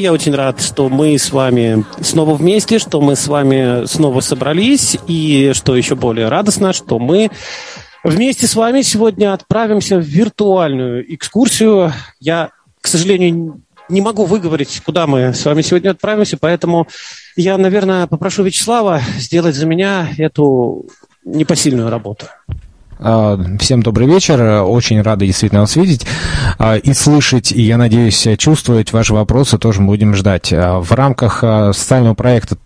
Я очень рад, что мы с вами снова вместе, что мы с вами снова собрались, и что еще более радостно, что мы вместе с вами сегодня отправимся в виртуальную экскурсию. Я, к сожалению, не могу выговорить, куда мы с вами сегодня отправимся, поэтому я, наверное, попрошу Вячеслава сделать за меня эту непосильную работу. А, всем добрый вечер. Очень рады действительно вас видеть а, и слышать, и, я надеюсь, чувствовать ваши вопросы тоже будем ждать. А, в рамках социального проекта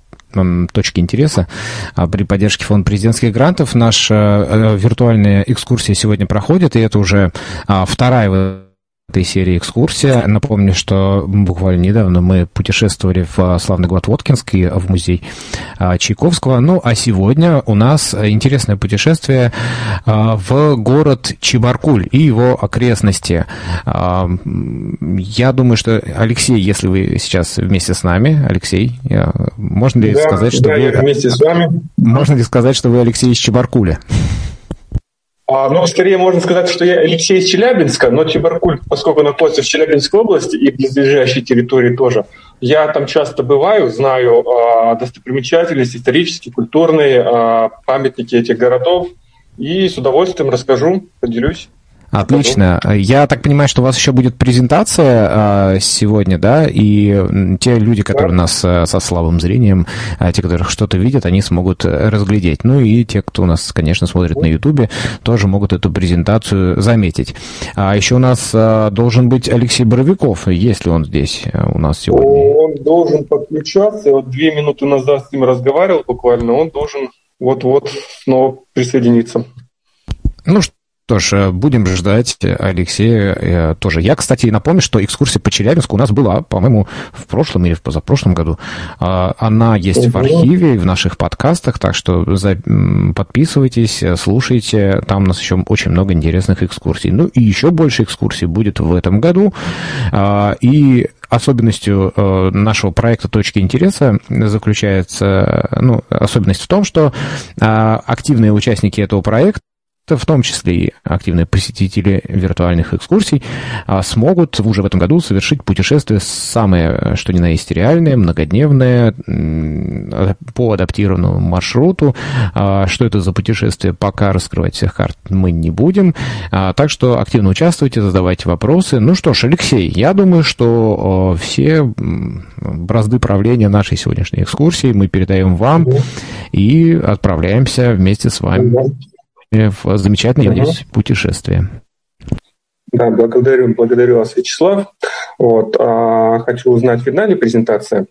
точки интереса при поддержке фонда президентских грантов наша виртуальная экскурсия сегодня проходит, и это уже вторая этой серии экскурсия. Напомню, что буквально недавно мы путешествовали в славный город Воткинск и в музей а, Чайковского. Ну, а сегодня у нас интересное путешествие а, в город Чебаркуль и его окрестности. А, я думаю, что, Алексей, если вы сейчас вместе с нами, Алексей, можно ли да, сказать, что да, вы... вместе с вами. Можно ли сказать, что вы Алексей из Чебаркуля? А, ну, скорее можно сказать, что я Алексей из Челябинска, но Чебаркуль, поскольку находится в Челябинской области и близлежащей территории тоже, я там часто бываю, знаю а, достопримечательности, исторические, культурные а, памятники этих городов, и с удовольствием расскажу, поделюсь. Отлично. Я так понимаю, что у вас еще будет презентация а, сегодня, да, и те люди, которые да. нас э, со слабым зрением, а, те, которые что-то видят, они смогут э, разглядеть. Ну и те, кто у нас, конечно, смотрит на Ютубе, тоже могут эту презентацию заметить. А еще у нас а, должен быть Алексей Боровиков. Есть ли он здесь э, у нас сегодня? Он должен подключаться. Вот две минуты назад с ним разговаривал буквально. Он должен вот-вот снова присоединиться. Ну что что ж, э, будем ждать Алексея э, тоже. Я, кстати, напомню, что экскурсия по Челябинску у нас была, по-моему, в прошлом или в позапрошлом году. А, она есть в архиве, в наших подкастах, так что подписывайтесь, слушайте. Там у нас еще очень много интересных экскурсий. Ну и еще больше экскурсий будет в этом году. А, и особенностью э, нашего проекта «Точки интереса» заключается, ну, особенность в том, что а, активные участники этого проекта в том числе и активные посетители виртуальных экскурсий, а, смогут уже в этом году совершить путешествие самое, что ни на есть реальное, многодневное, по адаптированному маршруту. А, что это за путешествие, пока раскрывать всех карт мы не будем. А, так что активно участвуйте, задавайте вопросы. Ну что ж, Алексей, я думаю, что все бразды правления нашей сегодняшней экскурсии мы передаем вам и отправляемся вместе с вами в замечательное, надеюсь, путешествие. Да, благодарю, благодарю вас, Вячеслав. Вот, а, хочу узнать, видна ли презентация?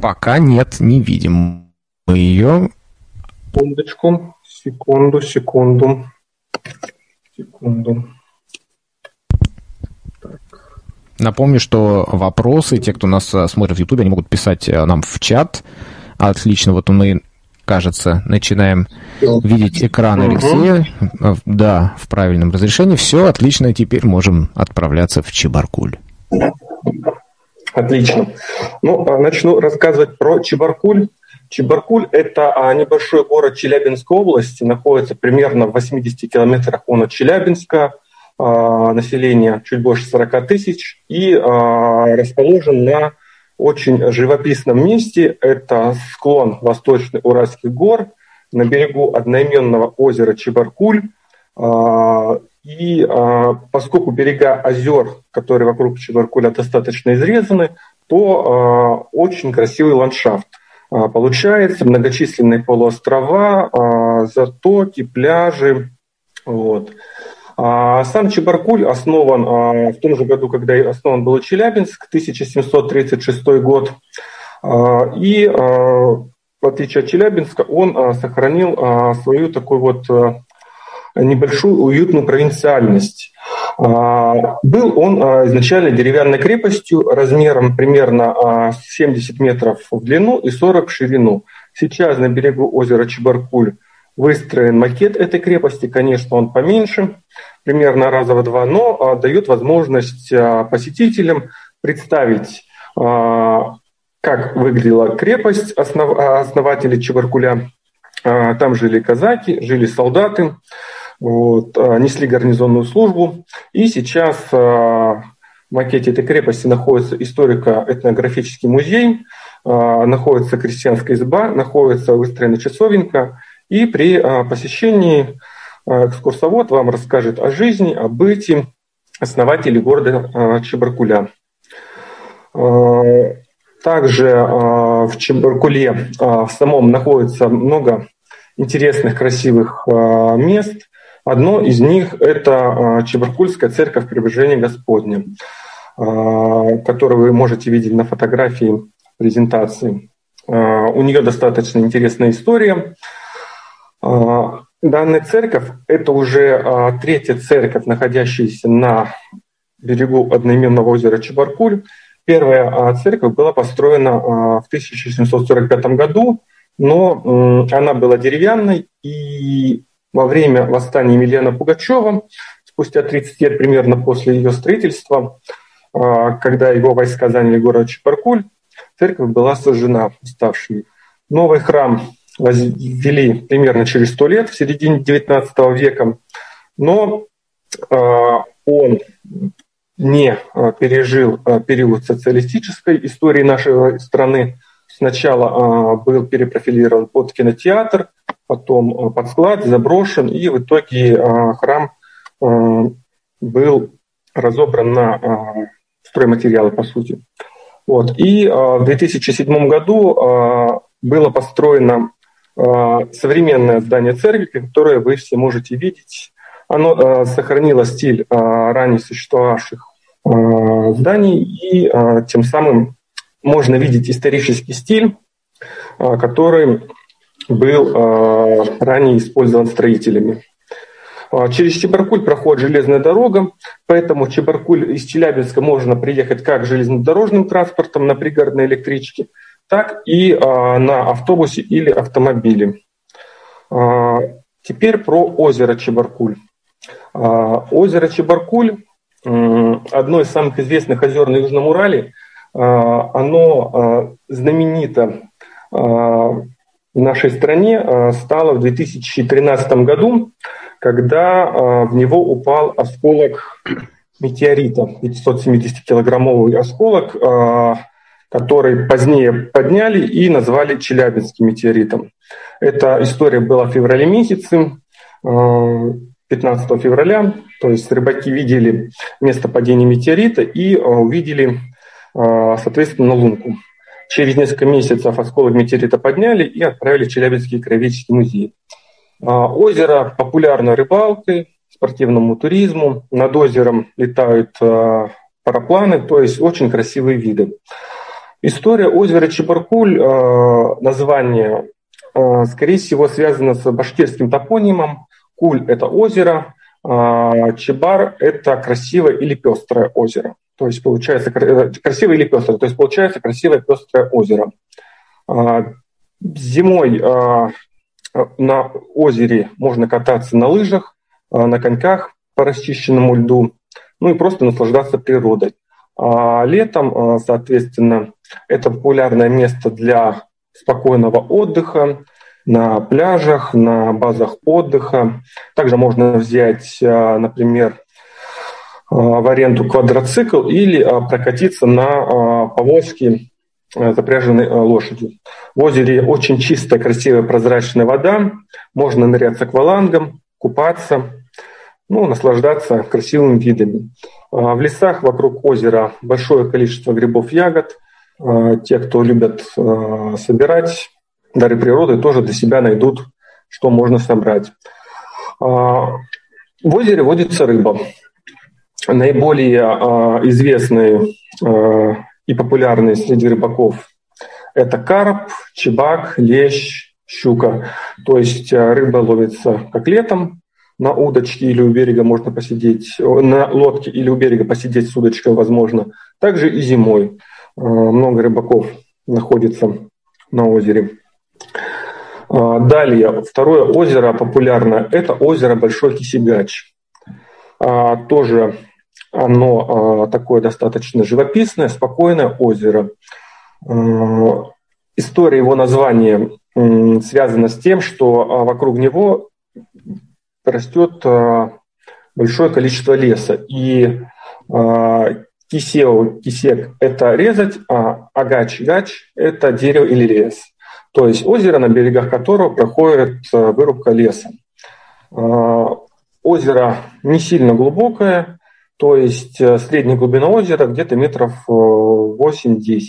Пока нет, не видим мы ее. Секундочку, секунду, секунду, секунду. Напомню, что вопросы, те, кто нас э, смотрит в Ютубе, они могут писать э, нам в чат. Отлично, вот мы кажется, начинаем видеть экран Алексея. Угу. Да, в правильном разрешении. Все отлично, теперь можем отправляться в Чебаркуль. Отлично. Ну, а, начну рассказывать про Чебаркуль. Чебаркуль – это а, небольшой город Челябинской области, находится примерно в 80 километрах от Челябинска, население чуть больше 40 тысяч, и расположен на очень живописном месте. Это склон восточных Уральских гор на берегу одноименного озера Чебаркуль. А, и а, поскольку берега озер, которые вокруг Чебаркуля достаточно изрезаны, то а, очень красивый ландшафт. Получается многочисленные полуострова, затоки, пляжи. Вот. Сам Чебаркуль основан в том же году, когда основан был Челябинск, 1736 год. И в отличие от Челябинска, он сохранил свою такую вот небольшую уютную провинциальность. Был он изначально деревянной крепостью размером примерно 70 метров в длину и 40 в ширину. Сейчас на берегу озера Чебаркуль выстроен макет этой крепости. Конечно, он поменьше, примерно раза в два, но а, дает возможность а, посетителям представить, а, как выглядела крепость основ, основателей Чебаркуля. Там жили казаки, жили солдаты, вот, несли гарнизонную службу. И сейчас в макете этой крепости находится историко-этнографический музей, находится крестьянская изба, находится выстроена часовенка, и при посещении экскурсовод вам расскажет о жизни, о быте основателей города Чебаркуля. Также в Чебаркуле в самом находится много интересных, красивых мест. Одно из них – это Чебаркульская церковь Преображения Господня, которую вы можете видеть на фотографии презентации. У нее достаточно интересная история. Данная церковь – это уже третья церковь, находящаяся на берегу одноименного озера Чебаркуль. Первая церковь была построена в 1745 году, но она была деревянной, и во время восстания Емельяна Пугачева, спустя 30 лет примерно после ее строительства, когда его войска заняли город Чепаркуль, церковь была сожжена уставшими. Новый храм возвели примерно через 100 лет, в середине XIX века, но он не пережил период социалистической истории нашей страны. Сначала был перепрофилирован под кинотеатр, потом под склад, заброшен, и в итоге храм был разобран на стройматериалы, по сути. Вот. И в 2007 году было построено современное здание церкви, которое вы все можете видеть. Оно сохранило стиль ранее существовавших зданий, и тем самым можно видеть исторический стиль, который был ранее использован строителями. Через Чебаркуль проходит железная дорога, поэтому Чебаркуль из Челябинска можно приехать как железнодорожным транспортом на пригородной электричке, так и на автобусе или автомобиле. Теперь про озеро Чебаркуль. Озеро Чебаркуль одно из самых известных озер на Южном Урале. Оно знаменито в нашей стране стало в 2013 году когда а, в него упал осколок метеорита, 570-килограммовый осколок, а, который позднее подняли и назвали Челябинским метеоритом. Эта история была в феврале месяце, 15 а, февраля, то есть рыбаки видели место падения метеорита и увидели, соответственно, лунку. Через несколько месяцев осколок метеорита подняли и отправили в Челябинский краеведческий музей. А, озеро популярно рыбалкой, спортивному туризму. Над озером летают а, парапланы, то есть очень красивые виды. История озера Чебаркуль, название, скорее всего, связано с башкирским топонимом. Куль – это озеро, Чебар – это красивое или пестрое озеро. То есть получается э, красивое или пестрое, то есть получается красивое пестрое озеро. Зимой Э, на озере можно кататься на лыжах, на коньках по расчищенному льду, ну и просто наслаждаться природой. А летом, соответственно, это популярное место для спокойного отдыха на пляжах, на базах отдыха. Также можно взять, например, в аренду квадроцикл или прокатиться на повозке Э, запряженной э, лошадью. В озере очень чистая, красивая, прозрачная вода. Можно нырять с аквалангом, купаться, ну, наслаждаться красивыми видами. А в лесах вокруг озера большое количество грибов, ягод. А те, кто любят собирать дары природы, тоже для себя найдут, что можно собрать. А в озере водится рыба. Наиболее известные и популярные среди рыбаков. Это карп, чебак, лещ, щука. То есть рыба ловится как летом, на удочке или у берега можно посидеть, на лодке или у берега посидеть с удочкой возможно. Также и зимой много рыбаков находится на озере. Э, далее, второе озеро популярное – это озеро Большой Кисигач. Тоже оно а, такое достаточно живописное, спокойное озеро. А, история его названия связана с тем, что а, вокруг него растет большое количество леса. И кисео, кисек – это резать, а агач, гач – это дерево или лес. То есть озеро, на берегах которого проходит э, вырубка леса. Э, озеро не сильно глубокое, то есть э, средняя глубина озера где-то метров 8-10.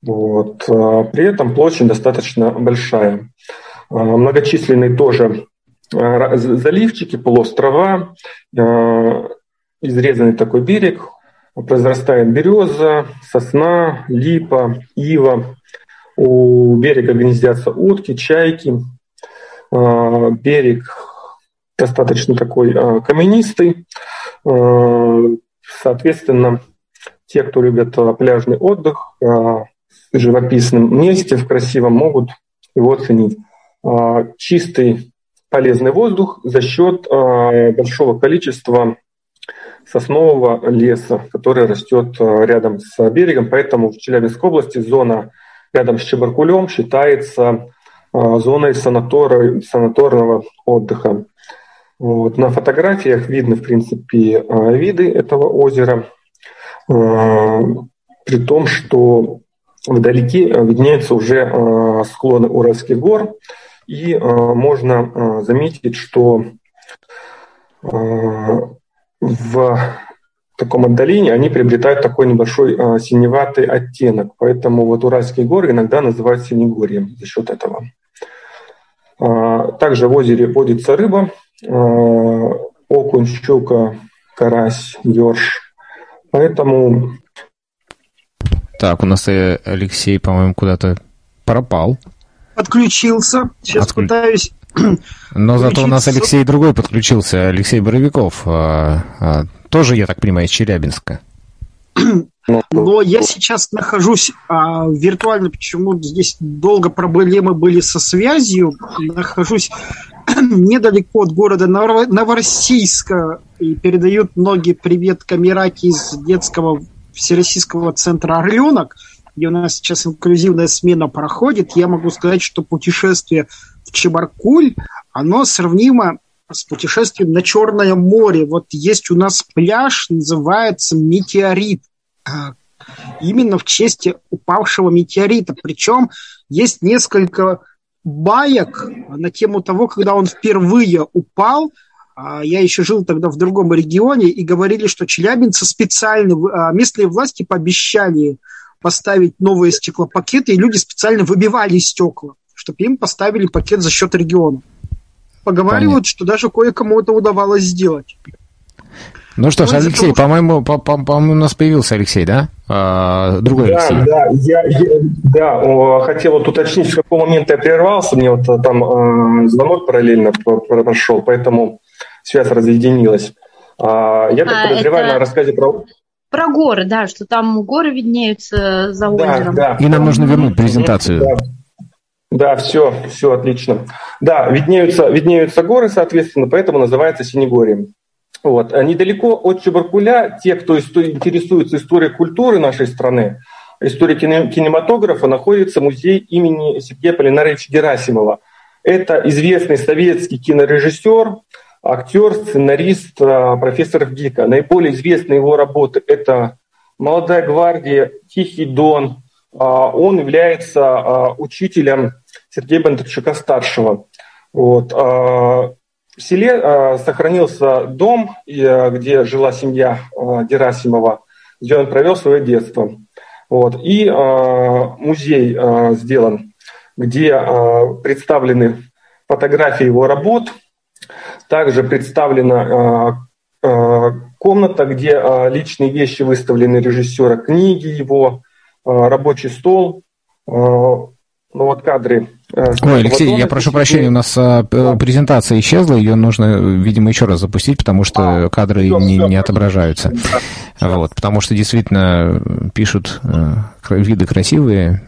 Вот. При этом площадь достаточно большая. Многочисленные тоже заливчики, полуострова, изрезанный такой берег, произрастает береза, сосна, липа, ива. У берега гнездятся утки, чайки. А, берег достаточно такой а, каменистый. А, соответственно, те, кто любят пляжный отдых в живописном месте, в красивом, могут его оценить. Чистый полезный воздух за счет большого количества соснового леса, который растет рядом с берегом. Поэтому в Челябинской области зона рядом с Чебаркулем считается э, зоной санатора, санаторного отдыха. Вот. На фотографиях видно, в принципе, э, виды этого озера, при том, что вдалеке виднеются уже склоны Уральских гор, и можно заметить, что в таком отдалении они приобретают такой небольшой э, синеватый оттенок. Поэтому вот Уральские горы иногда называют синегорьем за счет этого. Э, также в озере водится рыба, э, окунь, щука, карась, ерш. Поэтому... Так, у нас Алексей, по-моему, куда-то пропал. Подключился. Сейчас Отклю... пытаюсь но зато у нас Алексей другой подключился, Алексей Боровиков. А, а, тоже, я так понимаю, из Челябинска. Но я сейчас нахожусь а, виртуально, почему здесь долго проблемы были со связью. Нахожусь недалеко от города Новороссийска и передают ноги привет Камераки из детского всероссийского центра «Орленок», где у нас сейчас инклюзивная смена проходит. Я могу сказать, что путешествие в Чебаркуль, оно сравнимо с путешествием на Черное море. Вот есть у нас пляж, называется Метеорит. А, именно в честь упавшего метеорита. Причем есть несколько баек на тему того, когда он впервые упал. А, я еще жил тогда в другом регионе, и говорили, что челябинцы специально, а, местные власти пообещали поставить новые стеклопакеты, и люди специально выбивали стекла чтобы им поставили пакет за счет региона. Поговаривают, Понятно. что даже кое-кому это удавалось сделать. Ну что ж, ну, Алексей, по-моему, по по у нас появился Алексей, да? А, другой да, Алексей. Да, я, я да, о, хотел вот уточнить, в какой момент я прервался, мне вот э, там э, звонок параллельно прошел, поэтому связь разъединилась. А, я так а, подозреваю это... на рассказе про... Про горы, да, что там горы виднеются за озером. Да, да. И нам нужно вернуть презентацию. Да. Да, все, все отлично. Да, виднеются, виднеются горы, соответственно, поэтому называется Синегорием. Вот. Недалеко от Чебаркуля те, кто интересуется историей культуры нашей страны, историей кинематографа, находится музей имени Сергея Полинаровича Герасимова. Это известный советский кинорежиссер, актер, сценарист, а, профессор ГИКа. Наиболее известные его работы – это «Молодая гвардия», «Тихий дон», он является а, учителем Сергея Бондарчука-старшего. Вот. А, в селе сохранился дом, где жила семья Герасимова, где он провел свое детство. Вот. И музей сделан, где представлены фотографии его работ. Также представлена комната, где личные вещи выставлены режиссера, книги его, рабочий стол, э, ну вот кадры. Э, Ой, Алексей, я прошу прощения, у нас да. презентация исчезла, ее нужно, видимо, еще раз запустить, потому что а, кадры все, не, все, не отображаются. Да. Вот, потому что действительно пишут виды красивые.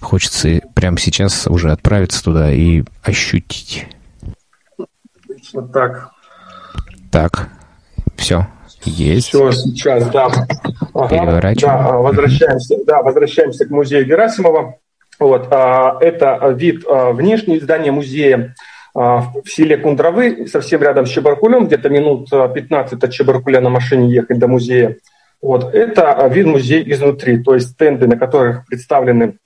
Хочется прямо сейчас уже отправиться туда и ощутить. Отлично, так. Так, все, есть. Все, сейчас, да. Ага, да, возвращаемся, да, возвращаемся к музею Герасимова. Вот, а, это вид а, внешнего здания музея. в селе Кундравы, совсем рядом с Чебаркулем, где-то минут 15 от Чебаркуля на машине ехать до музея. Вот. Это вид музея изнутри, то есть стенды, на которых представлены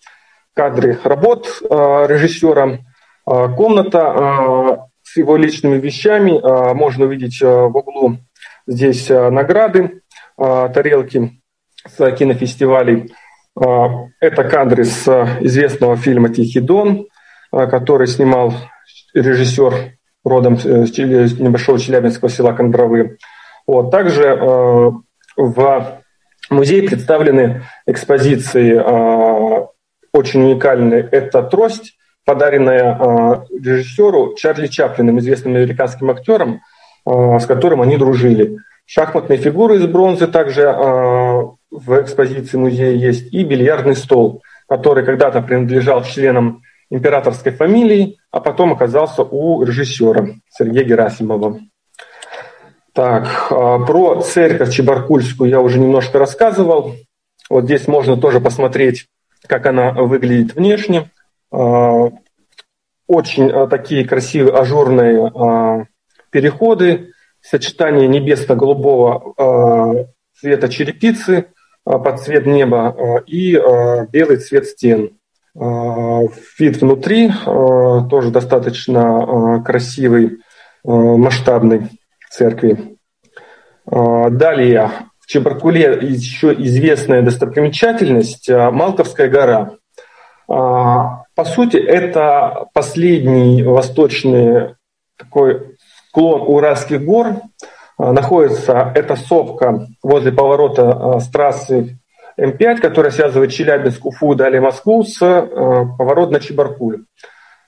кадры работ режиссера, комната с его личными вещами. Можно увидеть в углу здесь награды, тарелки с кинофестивалей. Это кадры с известного фильма «Тихий дон», который снимал режиссер родом с небольшого челябинского села Кондровы. Вот. Также э, в музее представлены экспозиции э, очень уникальные. Это трость, подаренная э, режиссеру Чарли Чаплиным, известным американским актером, с которым они дружили. Шахматные фигуры из бронзы также в экспозиции музея есть, и бильярдный стол, который когда-то принадлежал членам императорской фамилии, а потом оказался у режиссера Сергея Герасимова. Так, а, про церковь Чебаркульскую я уже немножко рассказывал. Вот здесь можно тоже посмотреть, как она выглядит внешне. Очень такие красивые ажурные переходы, сочетание небесно-голубого цвета черепицы под цвет неба и белый цвет стен. Вид внутри тоже достаточно красивый, масштабный церкви. Далее, в Чебаркуле еще известная достопримечательность Малковская гора. По сути, это последний восточный такой склон Уральских гор. Находится эта сопка возле поворота с трассы М5, которая связывает Челябинск, Уфу, далее Москву с э, поворот на Чебаркуль.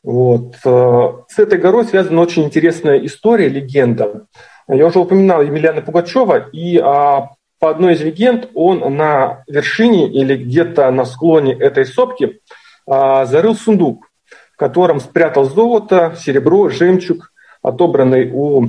Вот. С этой горой связана очень интересная история, легенда. Я уже упоминал Емельяна Пугачева, и а, по одной из легенд он на вершине или где-то на склоне этой сопки а, зарыл сундук, в котором спрятал золото, серебро, жемчуг, отобранный у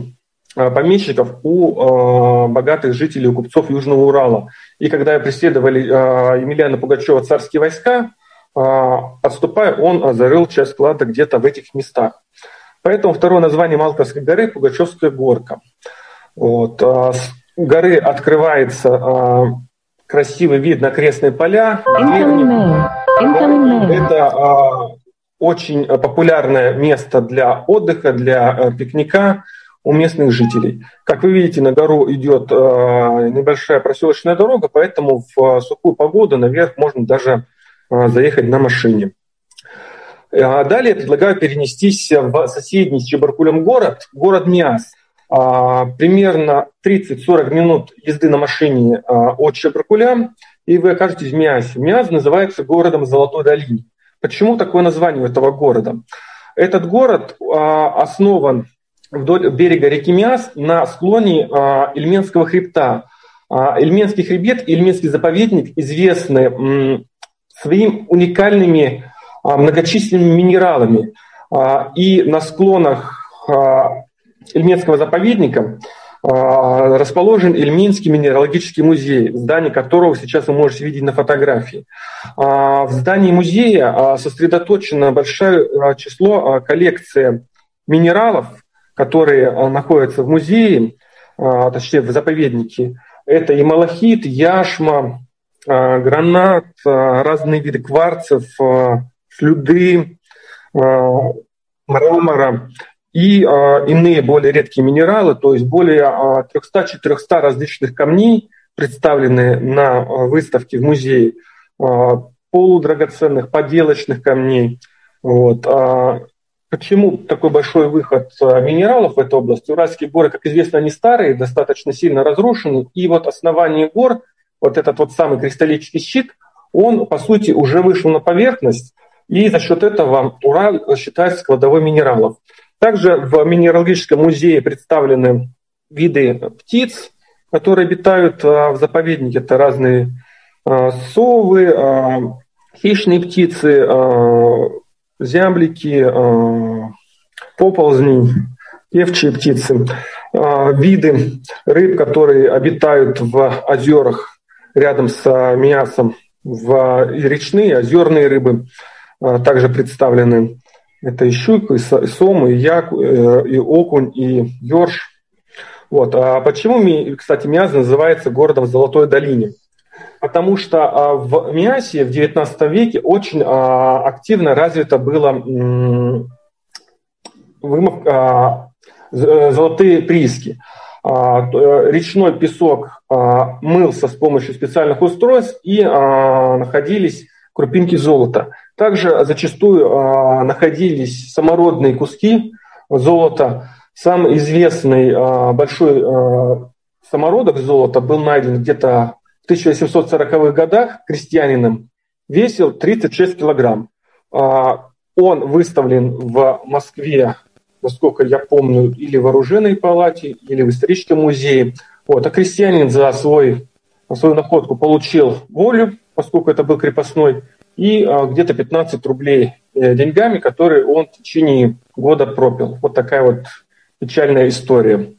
а, помещиков, у а, богатых жителей, у купцов Южного Урала. И когда преследовали а, Емельяна Пугачева царские войска, отступая, он зарыл часть клада где-то в этих местах. Поэтому второе название Малковской горы – Пугачевская горка. Вот. С горы открывается красивый вид на крестные поля. Это очень популярное место для отдыха, для пикника – у местных жителей. Как вы видите, на гору идет э, небольшая проселочная дорога, поэтому в сухую погоду наверх можно даже э, заехать на машине. А далее предлагаю перенестись в соседний с Чебаркулем город, город Миас. А, примерно 30-40 минут езды на машине от Чебаркуля, и вы окажетесь в Миасе. Миас называется городом Золотой долины. Почему такое название у этого города? Этот город основан вдоль берега реки Миас на склоне а, Ильменского хребта. А, Ильменский хребет и Ильменский заповедник известны своими уникальными а, многочисленными минералами. И на склонах Ильменского заповедника расположен Ильменский минералогический музей, здание которого сейчас вы можете видеть на фотографии. В здании музея сосредоточено большое число коллекции минералов, которые находятся в музее, точнее в заповеднике, это и малахит, яшма, гранат, разные виды кварцев, слюды, мрамора и иные более редкие минералы, то есть более 300-400 различных камней представлены на выставке в музее, полудрагоценных, поделочных камней. Вот. Почему такой большой выход минералов в эту область? Уральские горы, как известно, они старые, достаточно сильно разрушены. И вот основание гор, вот этот вот самый кристаллический щит, он, по сути, уже вышел на поверхность. И за счет этого Урал считается складовой минералов. Также в Минералогическом музее представлены виды птиц, которые обитают э, в заповеднике. Это разные э, совы, хищные птицы, зяблики, поползни, певчие птицы, виды рыб, которые обитают в озерах рядом с мясом, в речные, озерные рыбы также представлены. Это и щука, и сом, и як, и окунь, и ёрш. Вот. А почему, кстати, Миаза называется городом в Золотой долине? Потому что а, в Миасе в XIX веке очень а, активно развито было вымывка, э, золотые прииски. Э, речной песок мылся с помощью специальных устройств и находились крупинки золота. Также зачастую находились самородные куски золота. Самый известный большой самородок золота был найден где-то 1840-х годах крестьянином весил 36 килограмм. А, он выставлен в Москве, насколько я помню, или в оружейной палате, или в историческом музее. Вот. А крестьянин за свой, свою находку получил волю, поскольку это был крепостной, и а, где-то 15 рублей э, деньгами, которые он в течение года пропил. Вот такая вот печальная история.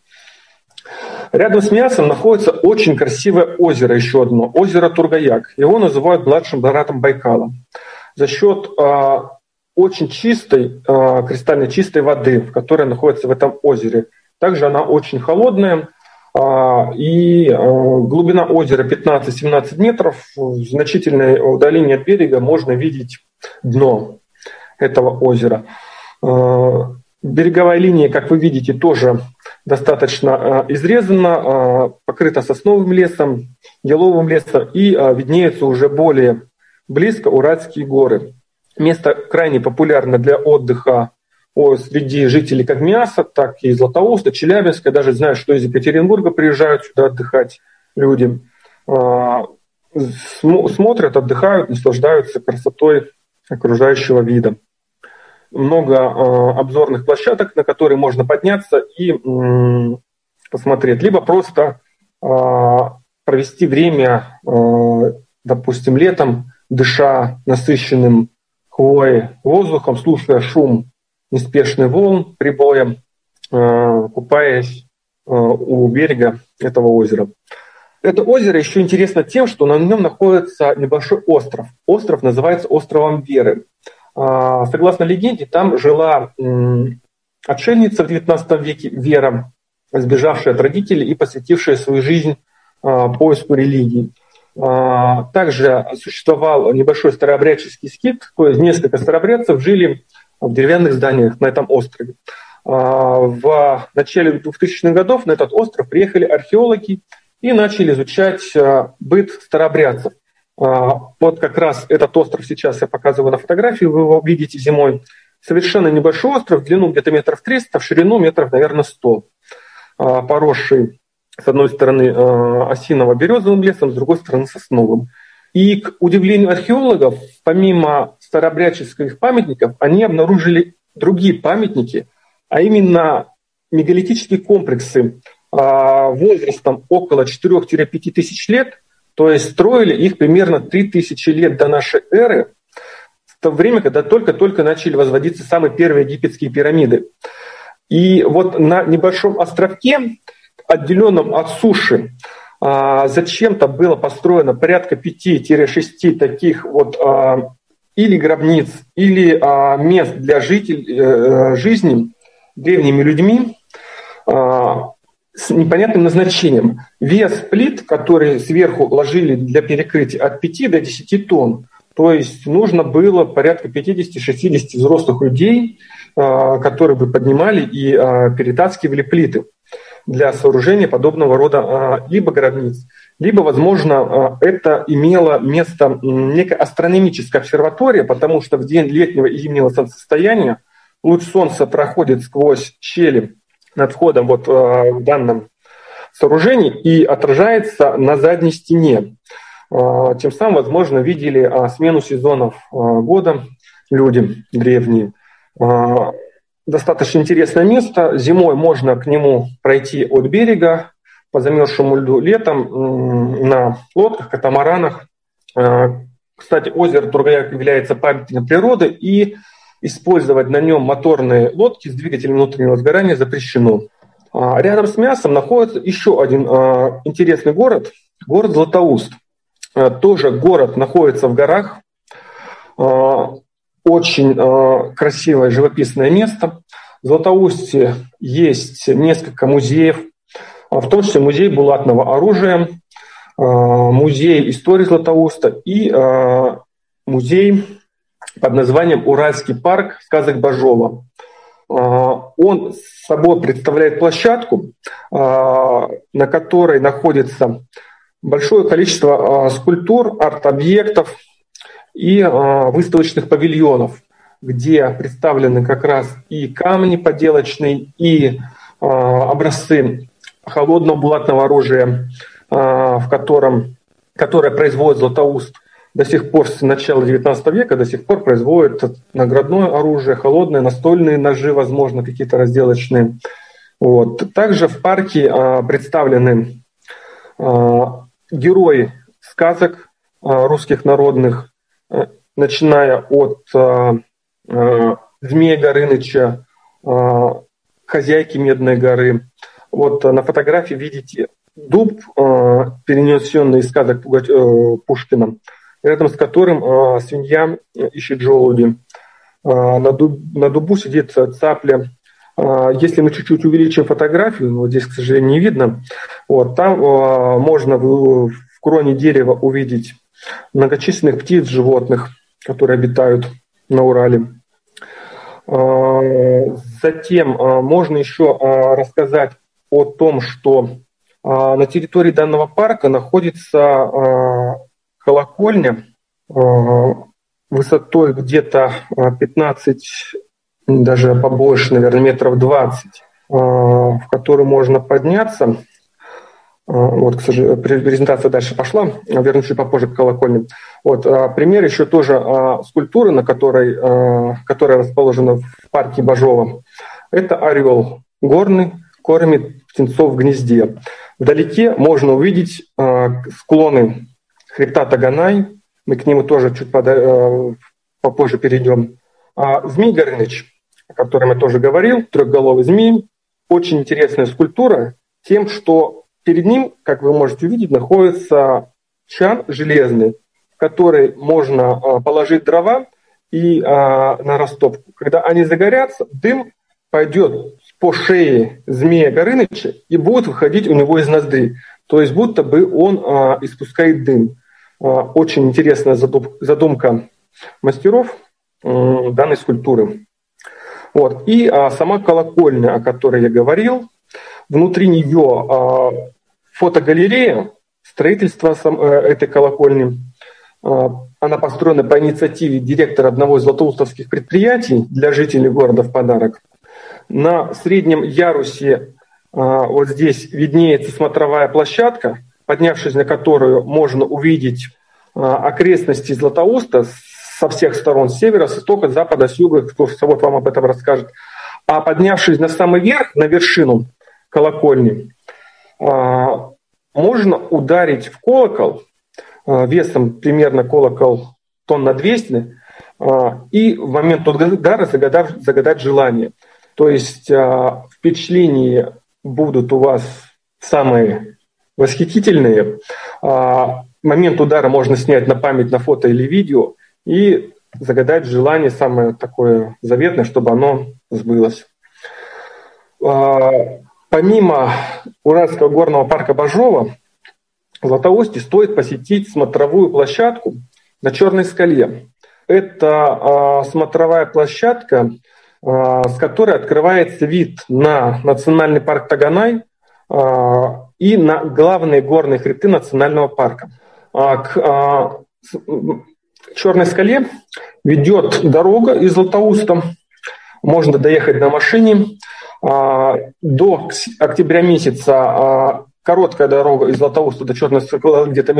Рядом с Мясом находится очень красивое озеро, еще одно, озеро Тургаяк. Его называют младшим братом Байкала. За счет э, очень чистой, э, кристально чистой воды, которая находится в этом озере. Также она очень холодная, и э, глубина озера 15-17 метров. В значительной удалении от берега можно видеть дно этого озера. Береговая линия, как вы видите, тоже достаточно э, изрезана, э, покрыта сосновым лесом, еловым лесом и э, виднеются уже более близко Уральские горы. Место крайне популярно для отдыха среди жителей как Мяса, так и Златоуста, Челябинска. Даже знаю, что из Екатеринбурга приезжают сюда отдыхать люди. Смотрят, отдыхают, наслаждаются красотой окружающего вида много э, обзорных площадок, на которые можно подняться и посмотреть. Либо просто э, провести время, допустим, летом, дыша насыщенным хвоей воздухом, слушая шум неспешный волн прибоя, э, купаясь э, у берега этого озера. Это озеро еще интересно тем, что на нем находится небольшой остров. Остров называется островом Веры. А, согласно легенде, там жила отшельница в XIX веке Вера, сбежавшая от родителей и посвятившая свою жизнь а, поиску религии. А, также существовал небольшой старообрядческий скит, то есть несколько старообрядцев жили в деревянных зданиях на этом острове. В начале 2000-х годов на этот остров приехали археологи и начали изучать быт старообрядцев. А, вот как раз этот остров сейчас я показываю на фотографии, вы его видите зимой. Совершенно небольшой остров, в длину где-то метров 300, в ширину метров, наверное, 100. А, поросший с одной стороны а, осиново-березовым лесом, с другой стороны сосновым. И к удивлению археологов, помимо старообрядческих памятников, они обнаружили другие памятники, а именно мегалитические комплексы возрастом около 4-5 тысяч лет – то есть строили их примерно 3000 лет до нашей эры, в то время, когда только-только начали возводиться самые первые египетские пирамиды. И вот на небольшом островке, отделенном от суши, а, зачем-то было построено порядка 5-6 таких вот а, или гробниц, или а, мест для жителей, э, жизни древними людьми, с непонятным назначением. Вес плит, которые сверху ложили для перекрытия, от 5 до 10 тонн. То есть нужно было порядка 50-60 взрослых людей, а, которые бы поднимали и а, перетаскивали плиты для сооружения подобного рода а, либо гробниц, либо, возможно, это имело место некая астрономическая обсерватория, потому что в день летнего и зимнего солнцестояния луч солнца проходит сквозь щели над входом вот э, в данном сооружении и отражается на задней стене. Тем самым, возможно, видели смену сезонов года люди древние. Достаточно интересное место. Зимой можно к нему пройти от берега по замерзшему льду, летом на лодках, катамаранах. Кстати, озеро Тургаяк является памятником природы, и использовать на нем моторные лодки с двигателем внутреннего сгорания запрещено. А, рядом с мясом находится еще один а, интересный город, город Златоуст. А, тоже город находится в горах. Очень э, красивое живописное место. В Златоусте есть несколько музеев, в том числе музей булатного оружия, музей истории Златоуста и музей под названием Уральский парк сказок Бажова. Он собой представляет площадку, на которой находится большое количество скульптур, арт-объектов, и а, выставочных павильонов, где представлены как раз и камни поделочные, и а, образцы холодного булатного оружия, а, в котором, которое производит Златоуст до сих пор с начала XIX века, до сих пор производит наградное оружие, холодные, настольные ножи, возможно, какие-то разделочные. Вот. Также в парке представлены герои сказок русских народных, начиная от э, э, Змея Горыныча, хозяйки Медной горы. Вот на фотографии видите дуб, перенесенный из сказок Пушкина, рядом с которым свинья ищет желуди. На, дуб, на дубу сидит цапля. Если мы чуть-чуть увеличим фотографию, вот здесь, к сожалению, не видно, вот, там можно в, в кроне дерева увидеть многочисленных птиц, животных, которые обитают на Урале. А, затем а, можно еще а, рассказать о том, что на территории данного парка находится колокольня высотой где-то 15, даже побольше, наверное, метров 20, в которую можно подняться вот, к сожалению, презентация дальше пошла, вернусь чуть попозже к колокольне. Вот, а, пример еще тоже а, скульптуры, на которой, которая расположена в парке Бажова. Это орел горный, кормит птенцов в гнезде. Вдалеке можно увидеть склоны хребта Таганай. Мы к нему тоже чуть попозже перейдем. Змей Горыныч, о котором я тоже говорил, трехголовый змей. Очень интересная скульптура тем, что Перед ним, как вы можете увидеть, находится чан железный, в который можно а, положить дрова и а, на растопку. Когда они загорятся, дым пойдет по шее змея Горыныча и будет выходить у него из ноздри. То есть будто бы он а, испускает дым. А, очень интересная задумка мастеров а, данной скульптуры. Вот. И а, сама колокольня, о которой я говорил, внутри нее а, фотогалерея строительства э, этой колокольни. А, она построена по инициативе директора одного из златоустовских предприятий для жителей города в подарок. На среднем ярусе а, вот здесь виднеется смотровая площадка, поднявшись на которую можно увидеть а, окрестности Златоуста со всех сторон, с севера, с истока, с запада, с юга, экскурсовод вам об этом расскажет. А поднявшись на самый верх, на вершину колокольни, можно ударить в колокол а, весом примерно колокол тонн на 200 а, и в момент удара загадать, загадать желание. То есть впечатления будут у вас самые восхитительные. Момент удара можно снять на память, на фото или видео и загадать желание самое такое заветное, чтобы оно сбылось. Помимо Уральского горного парка Бажова, в Златоусте стоит посетить смотровую площадку на Черной скале. Это э, смотровая площадка, э, с которой открывается вид на национальный парк Таганай э, и на главные горные хребты национального парка. А, к э, Черной скале ведет дорога из Златоуста. Можно доехать на машине. А, до октября месяца а, короткая дорога из Златоуста до Черной Скалы где-то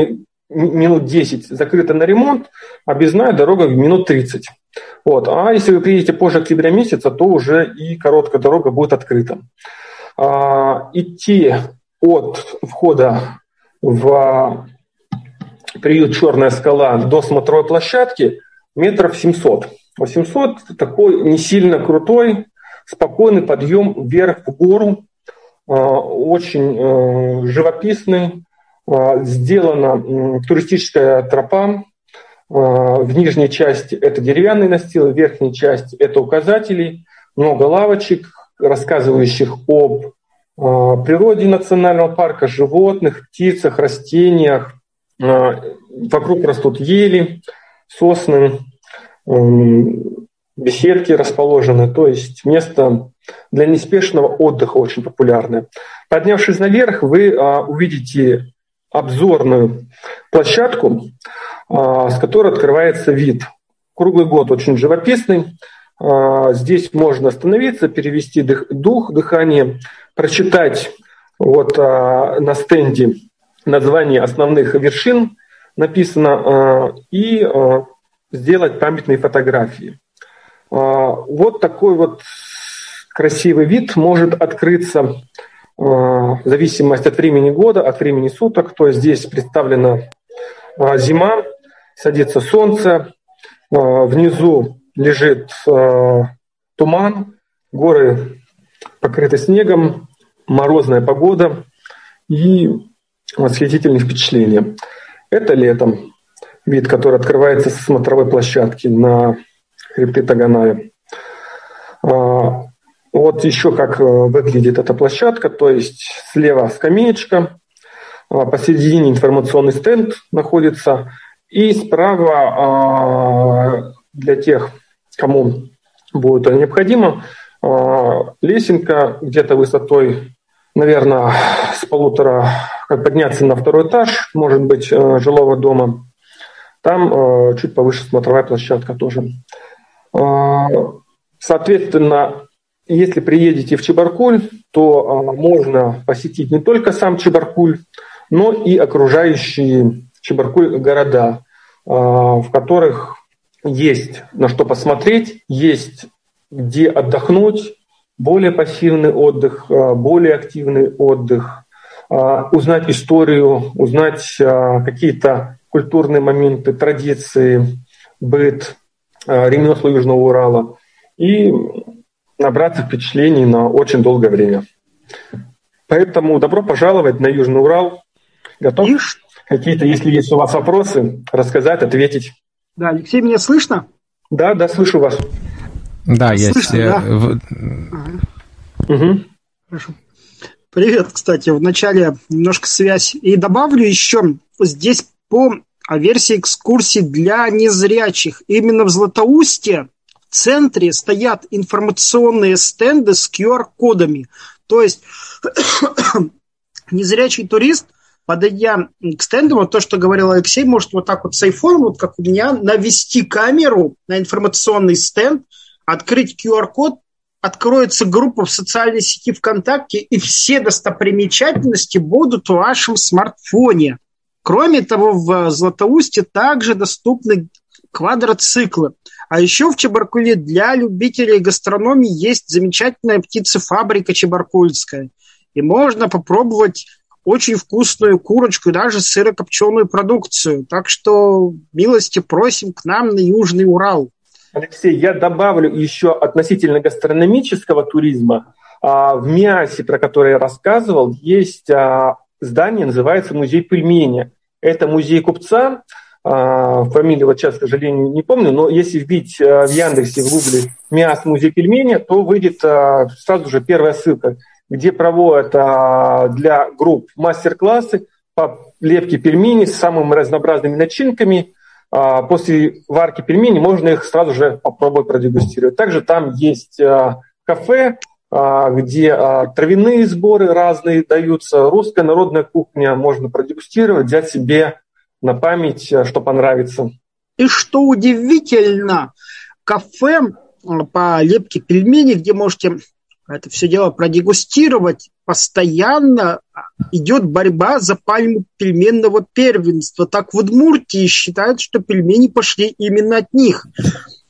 минут 10 закрыта на ремонт, объездная дорога в минут 30. Вот. А если вы приедете позже октября месяца, то уже и короткая дорога будет открыта. А, идти от входа в приют «Черная скала» до смотровой площадки метров 700. 800 такой не сильно крутой, спокойный подъем вверх в гору, а, очень э, живописный, а, сделана туристическая тропа, В нижней части это деревянные настилы, в верхней части это указатели, много лавочек, рассказывающих об природе национального парка, животных, птицах, растениях. Вокруг растут ели, сосны, беседки расположены, то есть место для неспешного отдыха очень популярное. Поднявшись наверх, вы а, увидите обзорную площадку, а, с которой открывается вид. Круглый год очень живописный. А, здесь можно остановиться, перевести дух, дыхание, прочитать вот на стенде название основных вершин написано и сделать памятные фотографии. Вот такой вот красивый вид может открыться э, в зависимости от времени года, от времени суток. То есть здесь представлена э, зима, садится солнце, внизу лежит туман, горы покрыты снегом, морозная погода и восхитительные впечатления. Это летом вид, который открывается с смотровой площадки на хребте Таганая. Вот еще как э, выглядит эта площадка, то есть слева скамеечка, а, посередине информационный стенд находится, и справа а, для тех, кому будет это необходимо, а, лесенка где-то высотой, наверное, с полутора, как подняться на второй этаж, может быть, э, жилого дома. Там э, чуть повыше смотровая площадка тоже. Соответственно, если приедете в Чебаркуль, то а, можно посетить не только сам Чебаркуль, но и окружающие Чебаркуль города, а, в которых есть на что посмотреть, есть где отдохнуть, более пассивный отдых, а, более активный отдых, узнать историю, узнать какие-то культурные моменты, традиции, быт, ремесла Южного Урала. И набраться впечатлений на очень долгое время. Поэтому добро пожаловать на Южный Урал. Готов какие-то, если есть у вас вопросы, рассказать, ответить. Да, Алексей, меня слышно? Да, да, слышу вас. Да, есть. Слышно, да? В... Ага. Угу. Хорошо. Привет, кстати, вначале немножко связь. И добавлю еще, здесь по версии экскурсии для незрячих. Именно в Златоусте в центре стоят информационные стенды с QR-кодами. То есть незрячий турист, подойдя к стенду, вот то, что говорил Алексей, может вот так вот с айфоном, вот как у меня, навести камеру на информационный стенд, открыть QR-код, откроется группа в социальной сети ВКонтакте, и все достопримечательности будут в вашем смартфоне. Кроме того, в Златоусте также доступны квадроциклы. А еще в Чебаркуле для любителей гастрономии есть замечательная птицефабрика Чебаркульская. И можно попробовать очень вкусную курочку и даже сырокопченую продукцию. Так что милости просим к нам на Южный Урал. Алексей, я добавлю еще относительно гастрономического туризма. А, в Миасе, про который я рассказывал, есть а, здание, называется музей пельмени. Это музей купца, а, фамилию вот сейчас, к сожалению, не помню, но если вбить а, в Яндексе, в Гугле «МИАС музей пельмени», то выйдет а, сразу же первая ссылка, где проводят для групп мастер-классы по лепке пельменей с самыми разнообразными начинками. После варки пельменей можно их сразу же попробовать продегустировать. Также там есть кафе, где травяные сборы разные даются, русская народная кухня можно продегустировать, взять себе на память, э, что понравится. И что удивительно, кафе по лепке пельменей, где можете это все дело продегустировать, постоянно идет борьба за пальму пельменного первенства. Так в Удмуртии считают, что пельмени пошли именно от них.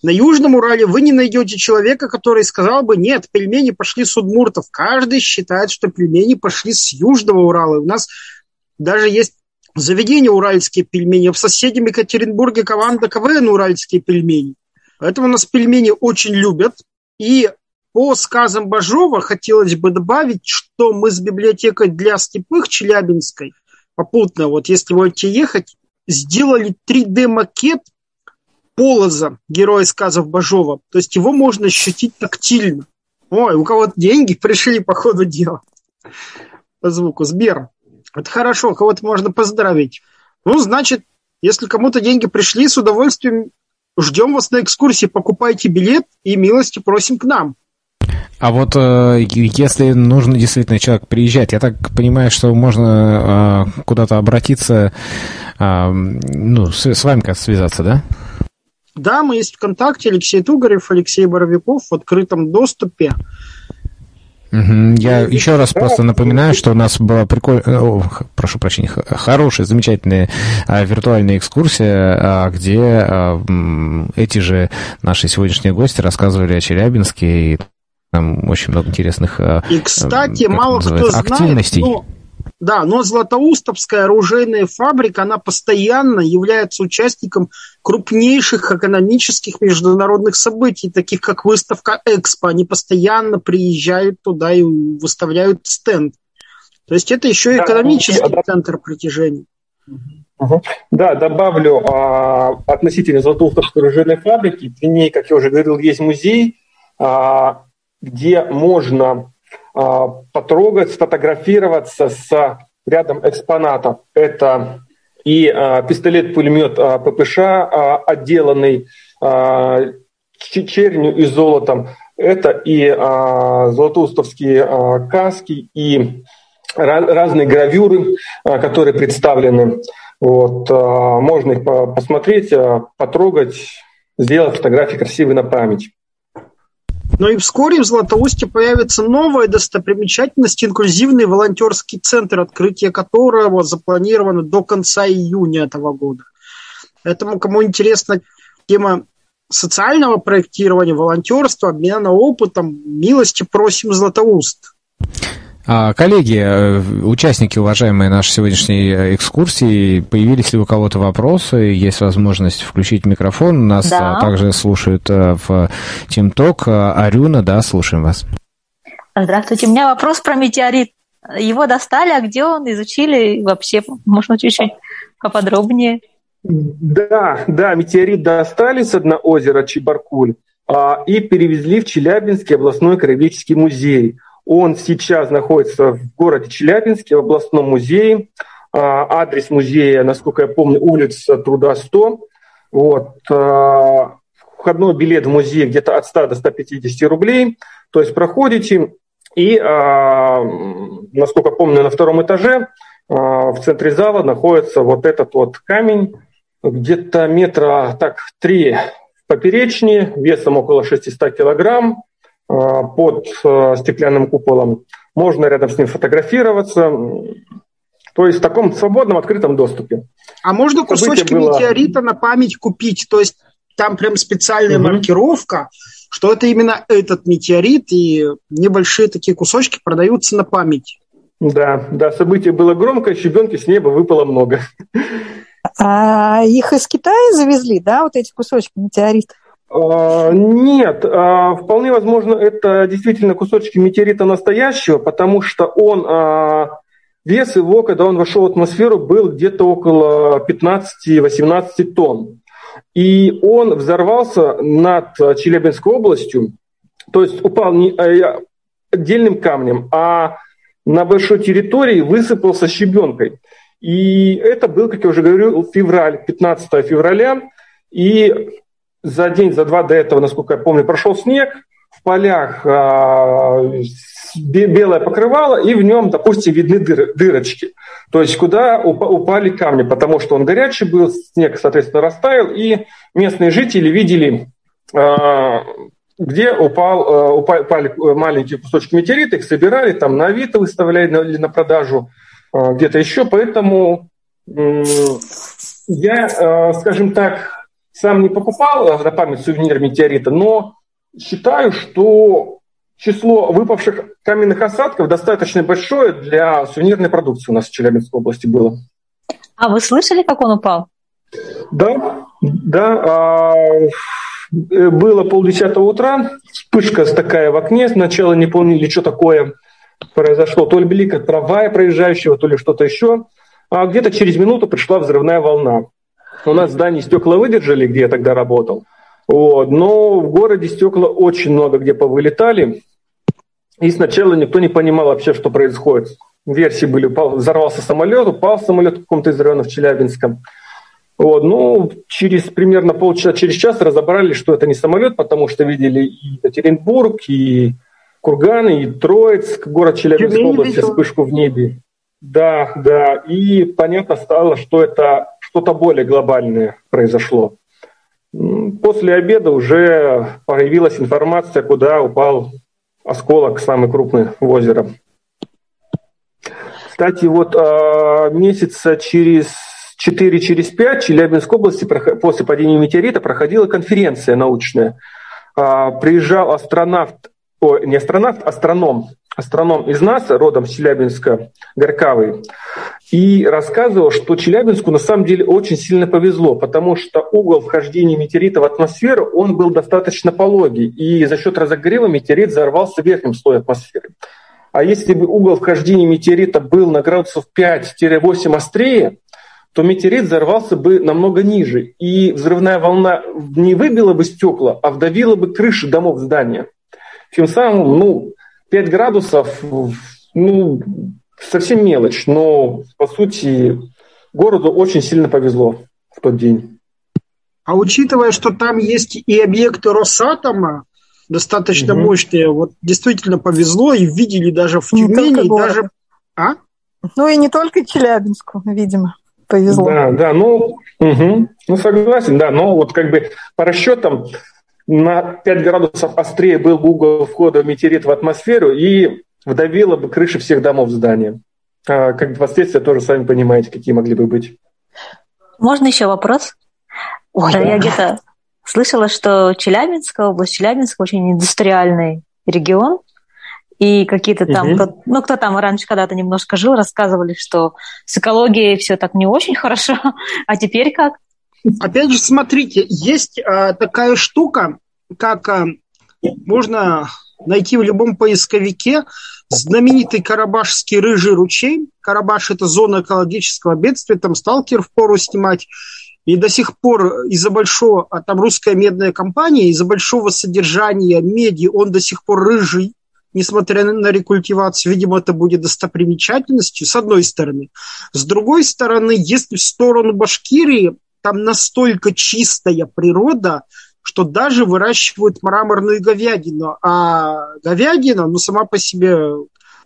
На Южном Урале вы не найдете человека, который сказал бы, нет, пельмени пошли с удмуртов. Каждый считает, что пельмени пошли с Южного Урала. У нас даже есть заведение «Уральские пельмени», в соседнем Екатеринбурге команда КВН «Уральские пельмени». Поэтому нас пельмени очень любят. И по сказам Бажова хотелось бы добавить, что мы с библиотекой для слепых Челябинской попутно, вот если будете ехать, сделали 3D-макет Полоза, героя сказов Бажова. То есть его можно ощутить тактильно. Ой, у кого-то деньги пришли по ходу дела. По звуку. Сбер. Это хорошо, кого-то можно поздравить. Ну, значит, если кому-то деньги пришли, с удовольствием ждем вас на экскурсии, покупайте билет и милости просим к нам. А вот э, если нужно действительно человек приезжать, я так понимаю, что можно э, куда-то обратиться, э, ну, с, вами как связаться, да? Да, мы есть ВКонтакте, Алексей Тугарев, Алексей Боровиков в открытом доступе. Угу. Я еще раз просто напоминаю, что у нас была прикольная, прошу прощения, хорошая, замечательная а, виртуальная экскурсия, а, где а, эти же наши сегодняшние гости рассказывали о Челябинске и там очень много интересных И, кстати, мало кто активностей. знает, но да, но Златоустовская оружейная фабрика, она постоянно является участником крупнейших экономических международных событий, таких как выставка Экспо. Они постоянно приезжают туда и выставляют стенд. То есть это еще и экономический да, центр притяжения. Да, добавлю а, относительно Златоустовской оружейной фабрики. В ней, как я уже говорил, есть музей, а, где можно потрогать, сфотографироваться с рядом экспонатов. Это и а, пистолет-пулемет а, ППШ, отделанный чернью и золотом. Это и золотоустовские каски, и разные гравюры, которые представлены. Вот, можно их посмотреть, потрогать, сделать фотографии красивые на память. Но и вскоре в Златоусте появится новая достопримечательность, инклюзивный волонтерский центр, открытие которого запланировано до конца июня этого года. Поэтому, кому интересна тема социального проектирования, волонтерства, обмена опытом, милости просим Златоуст. А, коллеги, э, участники, уважаемые нашей сегодняшней э, экскурсии, появились ли у кого-то вопросы? Есть возможность включить микрофон. Нас да. А, также слушают э, в Тимток. Арюна, да, слушаем вас. Здравствуйте. У меня вопрос про метеорит. Его достали, а где он? Изучили? Вообще, можно чуть-чуть поподробнее? Да, да, метеорит достали с дна озера Чебаркуль а, и перевезли в Челябинский областной краеведческий музей – он сейчас находится в городе Челябинске, в областном музее. А, адрес музея, насколько я помню, улица Труда 100. Вот. А, входной билет в музей где-то от 100 до 150 рублей. То есть проходите, и, а, насколько помню, на втором этаже в центре зала находится вот этот вот камень, где-то метра так три поперечнее, весом около 600 килограмм. Э, под э, стеклянным куполом. Можно рядом с ним фотографироваться. То есть в таком свободном, открытом доступе. А можно кусочки было... метеорита на память купить? То есть там прям специальная угу. маркировка, что это именно этот метеорит, и небольшие такие кусочки продаются на память. Да, да, событие было громкое, щебенки с неба выпало много. А их из Китая завезли, да, вот эти кусочки метеорита? А, нет, а, вполне возможно, это действительно кусочки метеорита настоящего, потому что он, а, вес его, когда он вошел в атмосферу, был где-то около 15-18 тонн. И он взорвался над Челябинской областью, то есть упал не отдельным камнем, а на большой территории высыпался щебенкой. И это был, как я уже говорил, февраль, 15 февраля. И за день, за два до этого, насколько я помню, прошел снег, в полях э, белое покрывало, и в нем, допустим, видны дыр, дырочки. То есть куда упали камни, потому что он горячий был, снег, соответственно, растаял, и местные жители видели, э, где упал, э, упали маленькие кусочки метеорита, их собирали, там на Авито выставляли на, на продажу, где-то еще. Поэтому я, э, скажем так, сам не покупал на память сувенир метеорита, но считаю, что число выпавших каменных осадков достаточно большое для сувенирной продукции у нас в Челябинской области было. А вы слышали, как он упал? Да, да. А, э, было полдесятого утра, вспышка такая в окне, сначала не помнили, что такое произошло. То ли блик от трамвая проезжающего, то ли что-то еще. А где-то через минуту пришла взрывная волна. У нас здание стекла выдержали, где я тогда работал. Вот. Но в городе стекла очень много где повылетали. И сначала никто не понимал вообще, что происходит. Версии были, взорвался самолет, упал самолет в каком-то из районов Челябинска. Вот, ну, через примерно полчаса, через час разобрались, что это не самолет, потому что видели и Екатеринбург, и Курганы, и Троицк, город Челябинской области, вспышку в небе. Да, да, и понятно стало, что это что-то более глобальное произошло. После обеда уже появилась информация, куда упал осколок, самый крупный в озеро. Кстати, вот а, месяца через 4 через 5 в Челябинской области после падения метеорита проходила конференция научная. А, приезжал астронавт, о, не астронавт, астроном, астроном из нас, родом с Челябинска, Горкавый, и рассказывал, что Челябинску на самом деле очень сильно повезло, потому что угол вхождения метеорита в атмосферу, он был достаточно пологий, и за счет разогрева метеорит взорвался в верхнем слое атмосферы. А если бы угол вхождения метеорита был на градусов 5-8 острее, то метеорит взорвался бы намного ниже, и взрывная волна не выбила бы стекла, а вдавила бы крыши домов здания. Тем самым, ну, 5 градусов, ну, совсем мелочь, но, по сути, городу очень сильно повезло в тот день. А учитывая, что там есть и объекты Росатома, достаточно угу. мощные, вот действительно повезло, и видели даже в Тюмени, и даже... А? Ну и не только Челябинску, видимо повезло. Да, да, ну, угу, ну согласен, да, но вот как бы по расчетам на 5 градусов острее был бы угол входа метеорит в атмосферу и вдавило бы крыши всех домов здания. А, как последствия тоже сами понимаете, какие могли бы быть. Можно еще вопрос? Ой, да. я где-то слышала, что Челябинская область, Челябинск очень индустриальный регион, и какие-то там, угу. кто, ну, кто там раньше когда-то немножко жил, рассказывали, что с экологией все так не очень хорошо, а теперь как? Опять же, смотрите, есть а, такая штука, как а, можно найти в любом поисковике знаменитый Карабашский рыжий ручей. Карабаш – это зона экологического бедствия, там сталкер в пору снимать. И до сих пор из-за большого, а там русская медная компания, из-за большого содержания меди он до сих пор рыжий несмотря на рекультивацию, видимо, это будет достопримечательностью, с одной стороны. С другой стороны, если в сторону Башкирии, там настолько чистая природа, что даже выращивают мраморную говядину. А говядина, ну, сама по себе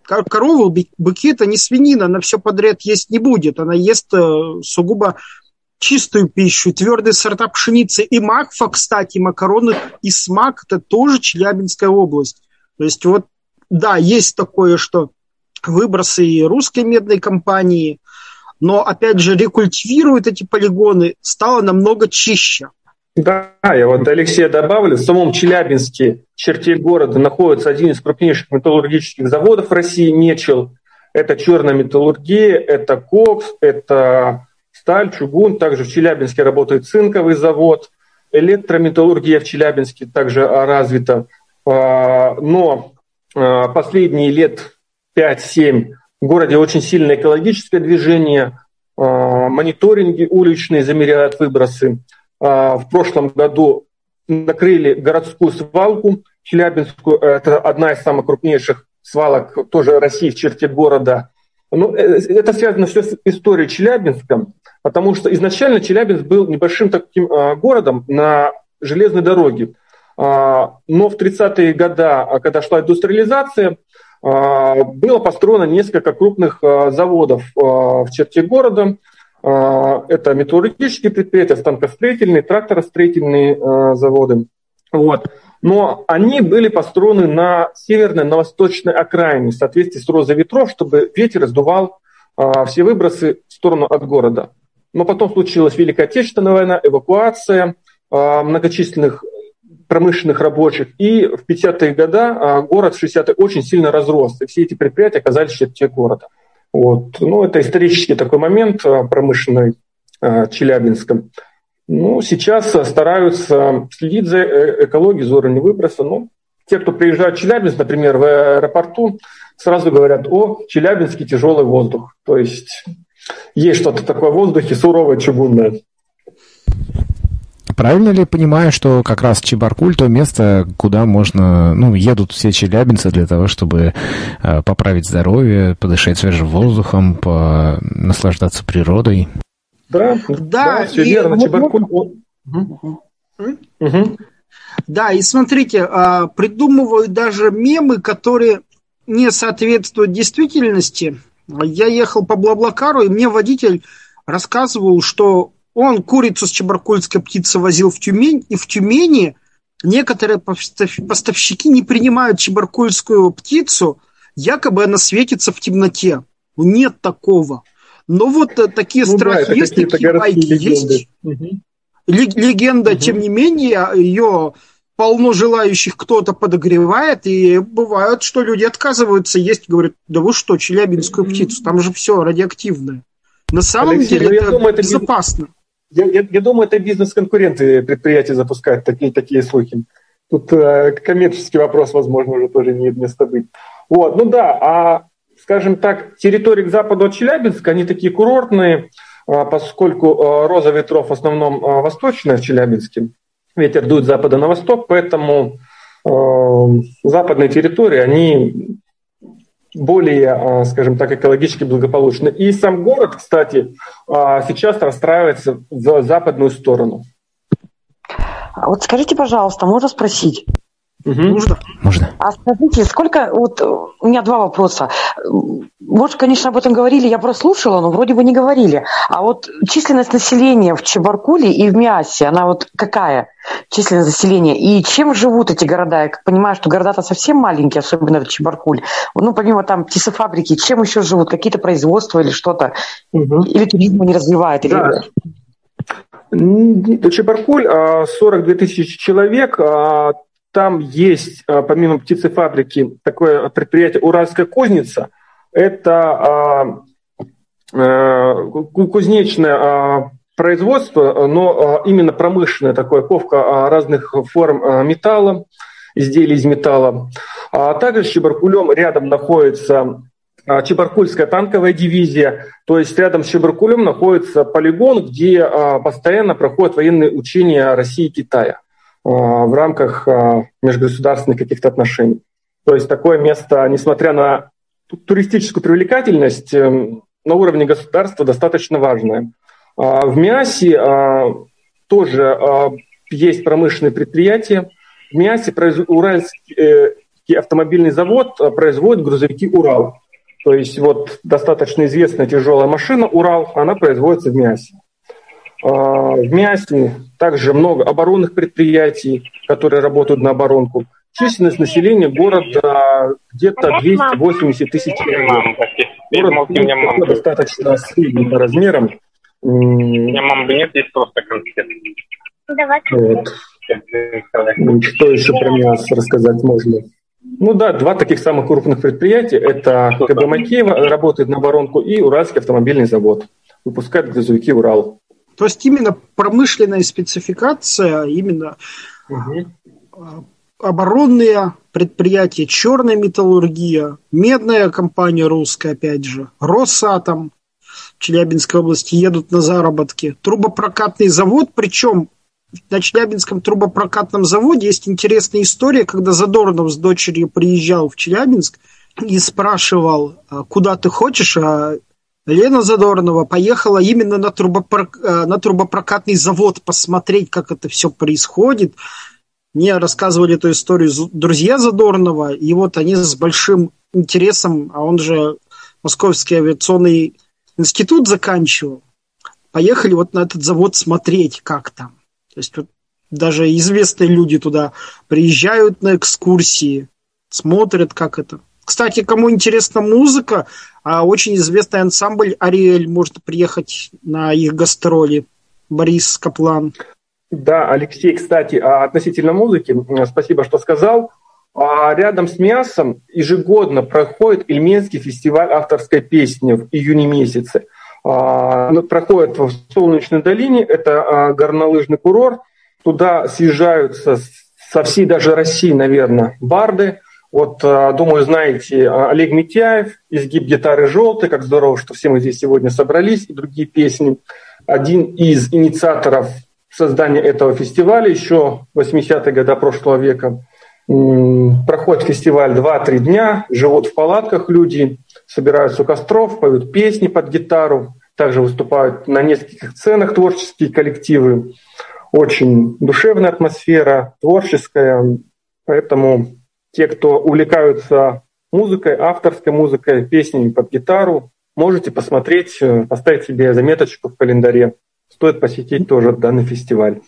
корова, быки – это не свинина, она все подряд есть не будет. Она ест э, сугубо чистую пищу, твердые сорта пшеницы. И макфа, кстати, макароны и смак – это тоже Челябинская область. То есть вот да, есть такое, что выбросы и русской медной компании, но, опять же, рекультивируют эти полигоны стало намного чище. Да, я вот Алексея добавлю, в самом Челябинске, в черте города, находится один из крупнейших металлургических заводов России, Мечел. Это черная металлургия, это кокс, это сталь, чугун. Также в Челябинске работает цинковый завод. Электрометаллургия в Челябинске также развита. А, но Э, последние лет 5-7 в городе очень сильное экологическое движение, э, мониторинги уличные замеряют выбросы. Э, в прошлом году накрыли городскую свалку Челябинскую. Это одна из самых крупнейших свалок тоже России в черте города. Ну, это связано все с историей Челябинска, потому что изначально Челябинск был небольшим таким городом на железной дороге. А, но в 30-е годы, а, когда шла индустриализация, а, было построено несколько крупных заводов в черте города. Это металлургические предприятия, станкостроительные, тракторостроительные заводы. Вот. Но они были построены на северной, на восточной окраине в соответствии с розой ветров, чтобы ветер раздувал все выбросы в сторону от города. Но потом случилась Великая Отечественная война, эвакуация многочисленных промышленных рабочих. И в 50-е годы а, город в 60-е очень сильно разрос, и все эти предприятия оказались в черте города. Вот. Ну, это исторический такой момент а, промышленный а, Челябинском. Ну, сейчас стараются следить за э, экологией, за уровнем выброса. Ну, те, кто приезжают в Челябинск, например, в аэропорту, сразу говорят, о, Челябинский тяжелый воздух. То есть есть что-то такое в воздухе суровое, чугунное. Правильно ли понимаю, что как раз Чебаркуль то место, куда можно, ну, едут все челябинцы для того, чтобы э, поправить здоровье, подышать свежим воздухом, по... наслаждаться природой? Да, да, да все и верно. Чебаркуль... Угу. Угу. Да, и смотрите, а, придумывают даже мемы, которые не соответствуют действительности. Я ехал по Блаблакару, и мне водитель рассказывал, что он курицу с чебаркульской птицы возил в Тюмень, и в Тюмени некоторые поставщики не принимают чебаркульскую птицу, якобы она светится в темноте. Нет такого. Но вот э, такие ну, страхи да, есть, такие байки есть. Угу. Легенда, угу. тем не менее, ее полно желающих кто-то подогревает, и бывает, что люди отказываются есть, говорят, да вы что, челябинскую птицу, там же все радиоактивное. На самом Алексей, деле ну, это, думаю, это безопасно. Я, я, я думаю, это бизнес-конкуренты предприятия запускают такие, такие слухи. Тут э, коммерческий вопрос, возможно, уже тоже имеет место быть. Вот, ну да, а, скажем так, территории к западу от Челябинска, они такие курортные, а, поскольку а, роза ветров в основном а, восточная в Челябинске, ветер дует с запада на восток, поэтому э, западные территории, они более, а, скажем так, экологически благополучны. И сам город, кстати, а, сейчас расстраивается в западную сторону. А вот скажите, пожалуйста, можно спросить? Угу. Можно? Можно. А скажите, сколько... Вот у меня два вопроса. Может, конечно, об этом говорили, я прослушала, но вроде бы не говорили. А вот численность населения в Чебаркуле и в Миасе, она вот какая? Численность населения. И чем живут эти города? Я понимаю, что города-то совсем маленькие, особенно в Чебаркуль. Ну, помимо там птицефабрики, чем еще живут? Какие-то производства или что-то? Угу. Или туризм не развивает? Или... Да. Чебаркуль 42 тысячи человек, а там есть, а, помимо птицефабрики, такое предприятие «Уральская кузница». Это а, а, кузнечное производство, но именно промышленное такое, ковка разных форм металла, изделий из металла. А также с Чебаркулем рядом находится Чебаркульская танковая дивизия, то есть рядом с Чебаркулем находится полигон, где постоянно проходят военные учения России и Китая. А, в рамках а, межгосударственных каких-то отношений. То есть такое место, несмотря на туристическую привлекательность, эм, на уровне государства достаточно важное. А, в Миасе тоже есть промышленные предприятия. В Миасе Уральский э, автомобильный завод производит грузовики «Урал». То есть вот достаточно известная тяжелая машина «Урал», она производится в Миасе. В Миасе также много оборонных предприятий, которые работают на оборонку. Численность населения города где-то 280 тысяч человек. Город ну, достаточно средний по размерам. У меня нет, здесь просто конфет. Вот. Что еще про меня рассказать можно? Ну да, два таких самых крупных предприятия. Это КБ Макеева, работает на оборонку, и Уральский автомобильный завод. Выпускает грузовики «Урал». То есть именно промышленная спецификация, именно угу. оборонные предприятия, черная металлургия, медная компания русская, опять же, Росатом в Челябинской области едут на заработки, трубопрокатный завод, причем на Челябинском трубопрокатном заводе есть интересная история, когда Задорнов с дочерью приезжал в Челябинск и спрашивал, «А куда ты хочешь, а Лена Задорнова поехала именно на, трубопрок... Э, на трубопрокатный завод посмотреть, как это все происходит. Мне рассказывали эту историю друзья Задорнова, и вот они с большим интересом, а он же Московский авиационный институт заканчивал, поехали вот на этот завод смотреть, как там. То есть вот даже известные люди туда приезжают на экскурсии, смотрят, как это. Кстати, кому интересна музыка, очень известный ансамбль «Ариэль» может приехать на их гастроли. Борис Каплан. Да, Алексей, кстати, а относительно музыки, спасибо, что сказал. А рядом с Мясом ежегодно проходит Ильменский фестиваль авторской песни в июне месяце. Ну, проходит в Солнечной долине, это горнолыжный курорт. Туда съезжаются со всей даже России, наверное, барды – вот, э, думаю, знаете, э, Олег Митяев, изгиб гитары желтый, как здорово, что все мы здесь сегодня собрались, и другие песни. Один из инициаторов создания этого фестиваля еще 80-е годы прошлого века. Проходит фестиваль 2-3 дня, живут в палатках люди, собираются у костров, поют песни под гитару, также выступают на нескольких сценах творческие коллективы. Очень душевная атмосфера, творческая. Поэтому те, кто увлекаются музыкой, авторской музыкой, песнями под гитару, можете посмотреть, э, поставить себе заметочку в календаре. Стоит посетить тоже данный фестиваль.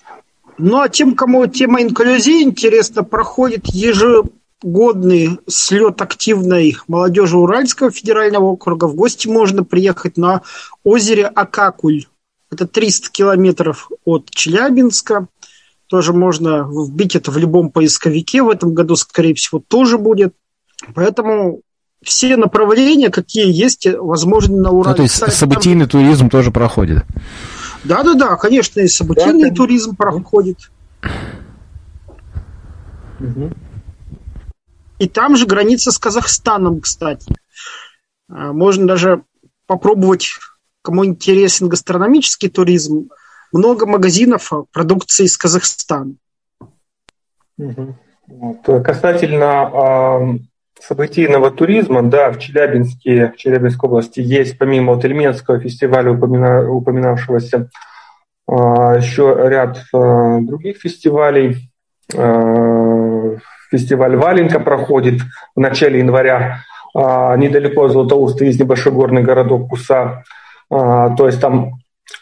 Ну а тем, кому тема инклюзии интересна, проходит ежегодный слет активной молодежи Уральского федерального округа. В гости можно приехать на озере Акакуль. Это 300 километров от Челябинска. Тоже можно вбить это в любом поисковике. В этом году, скорее всего, тоже будет. Поэтому все направления, какие есть, возможны на Урале. Ну, то есть Кстати, событийный там... туризм тоже проходит? Да-да-да, конечно, и событийный да, туризм проходит. Угу. И там же граница с Казахстаном, кстати. А, можно даже попробовать, кому интересен гастрономический туризм, много магазинов продукции из Казахстана. Вот. Касательно событийного туризма, да, в Челябинске, в Челябинской области есть, помимо вот Эльменского фестиваля, упомина, упоминавшегося, а, еще ряд а, других фестивалей. А, фестиваль Валенка проходит в начале января, недалеко от Златоуста есть небольшой горный городок Куса. То есть там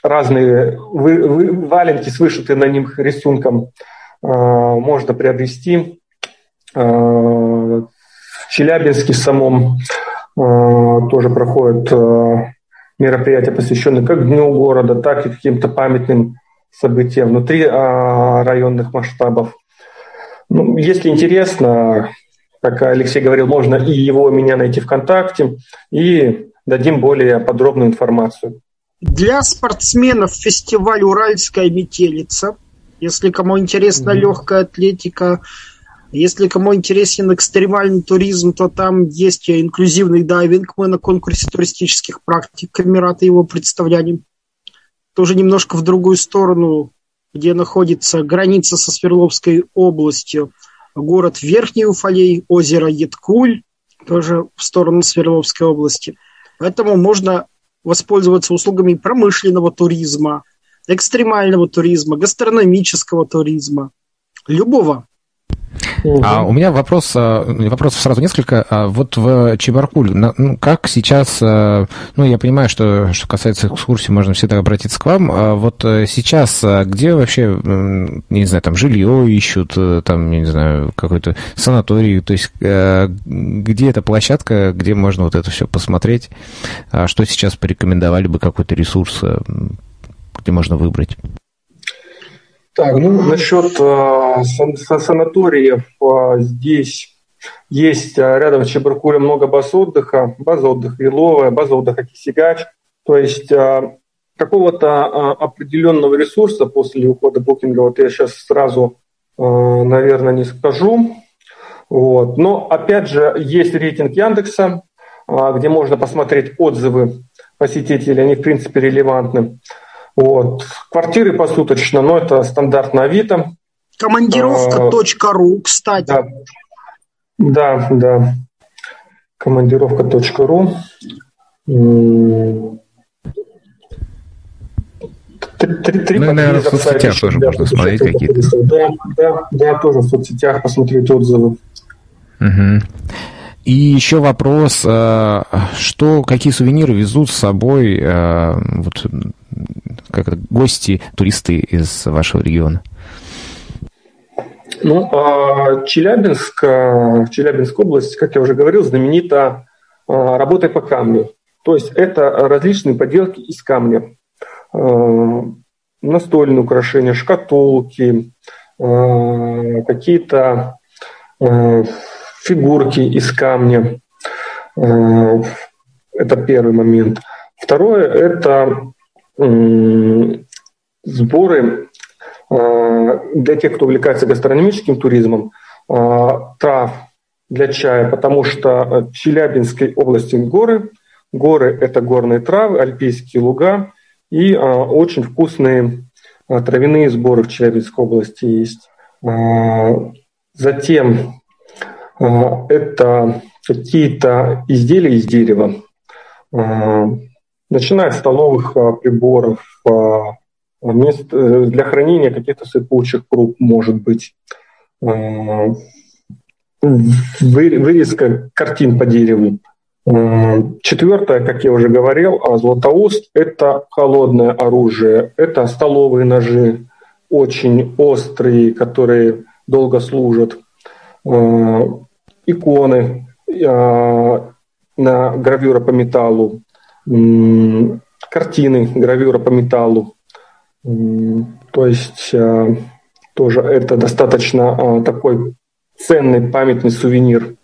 разные валенки с вышитым на них рисунком можно приобрести. Челябинске самом э, тоже проходят э, мероприятия, посвященные как Дню города, так и каким-то памятным событиям внутри э, районных масштабов. Ну, если интересно, как Алексей говорил, можно и его, и меня найти ВКонтакте, и дадим более подробную информацию. Для спортсменов фестиваль «Уральская метелица». Если кому интересна mm-hmm. легкая атлетика, если кому интересен экстремальный туризм, то там есть инклюзивный дайвинг. Мы на конкурсе туристических практик Камерата его представляли. Тоже немножко в другую сторону, где находится граница со Свердловской областью. Город Верхний Уфалей, озеро Едкуль, тоже в сторону Свердловской области. Поэтому можно воспользоваться услугами промышленного туризма, экстремального туризма, гастрономического туризма, любого. А у меня вопрос, а, вопросов сразу несколько. А вот в Чебаркуль, ну, как сейчас, а, ну, я понимаю, что, что касается экскурсии, можно всегда обратиться к вам. Вот э, сейчас где вообще, не знаю, там жилье ищут, э, там, не знаю, какой-то санаторий, то есть э, где эта площадка, где можно вот это все посмотреть, что сейчас порекомендовали бы какой-то ресурс, где можно выбрать? Так, ну насчет э, санаториев э, здесь есть э, рядом с Чебаркулем много баз отдыха, база отдыха Иловая, база отдыха Кисигач. То есть э, какого-то э, определенного ресурса после ухода букинга, вот я сейчас сразу, э, наверное, не скажу. Вот. Но опять же есть рейтинг Яндекса, э, где можно посмотреть отзывы посетителей, они в принципе релевантны. Вот. Квартиры посуточно, но это стандартно Авито. Командировка.ру, кстати. Да, да. да. Командировка.ру. Три, три ну, наверное, в соцсетях тоже можно смотреть какие-то. Да, да, да, тоже в соцсетях посмотреть отзывы. Угу. И еще вопрос, э, что, какие сувениры везут с собой э, вот, как это, гости, туристы из вашего региона? Ну, а Челябинск, в Челябинской области, как я уже говорил, знаменита работой по камню. То есть это различные поделки из камня. Настольные украшения, шкатулки, какие-то фигурки из камня. Это первый момент. Второе – это сборы а, для тех, кто увлекается гастрономическим туризмом, а, трав для чая, потому что в Челябинской области горы. Горы – это горные травы, альпийские луга и очень вкусные травяные сборы в Челябинской области есть. Затем это какие-то изделия из дерева, начиная с столовых приборов, мест для хранения каких-то сыпучих круп, может быть, вырезка картин по дереву. Четвертое, как я уже говорил, а златоуст – это холодное оружие, это столовые ножи, очень острые, которые долго служат, иконы на гравюра по металлу, картины гравюра по металлу. То есть тоже это достаточно такой ценный памятный сувенир.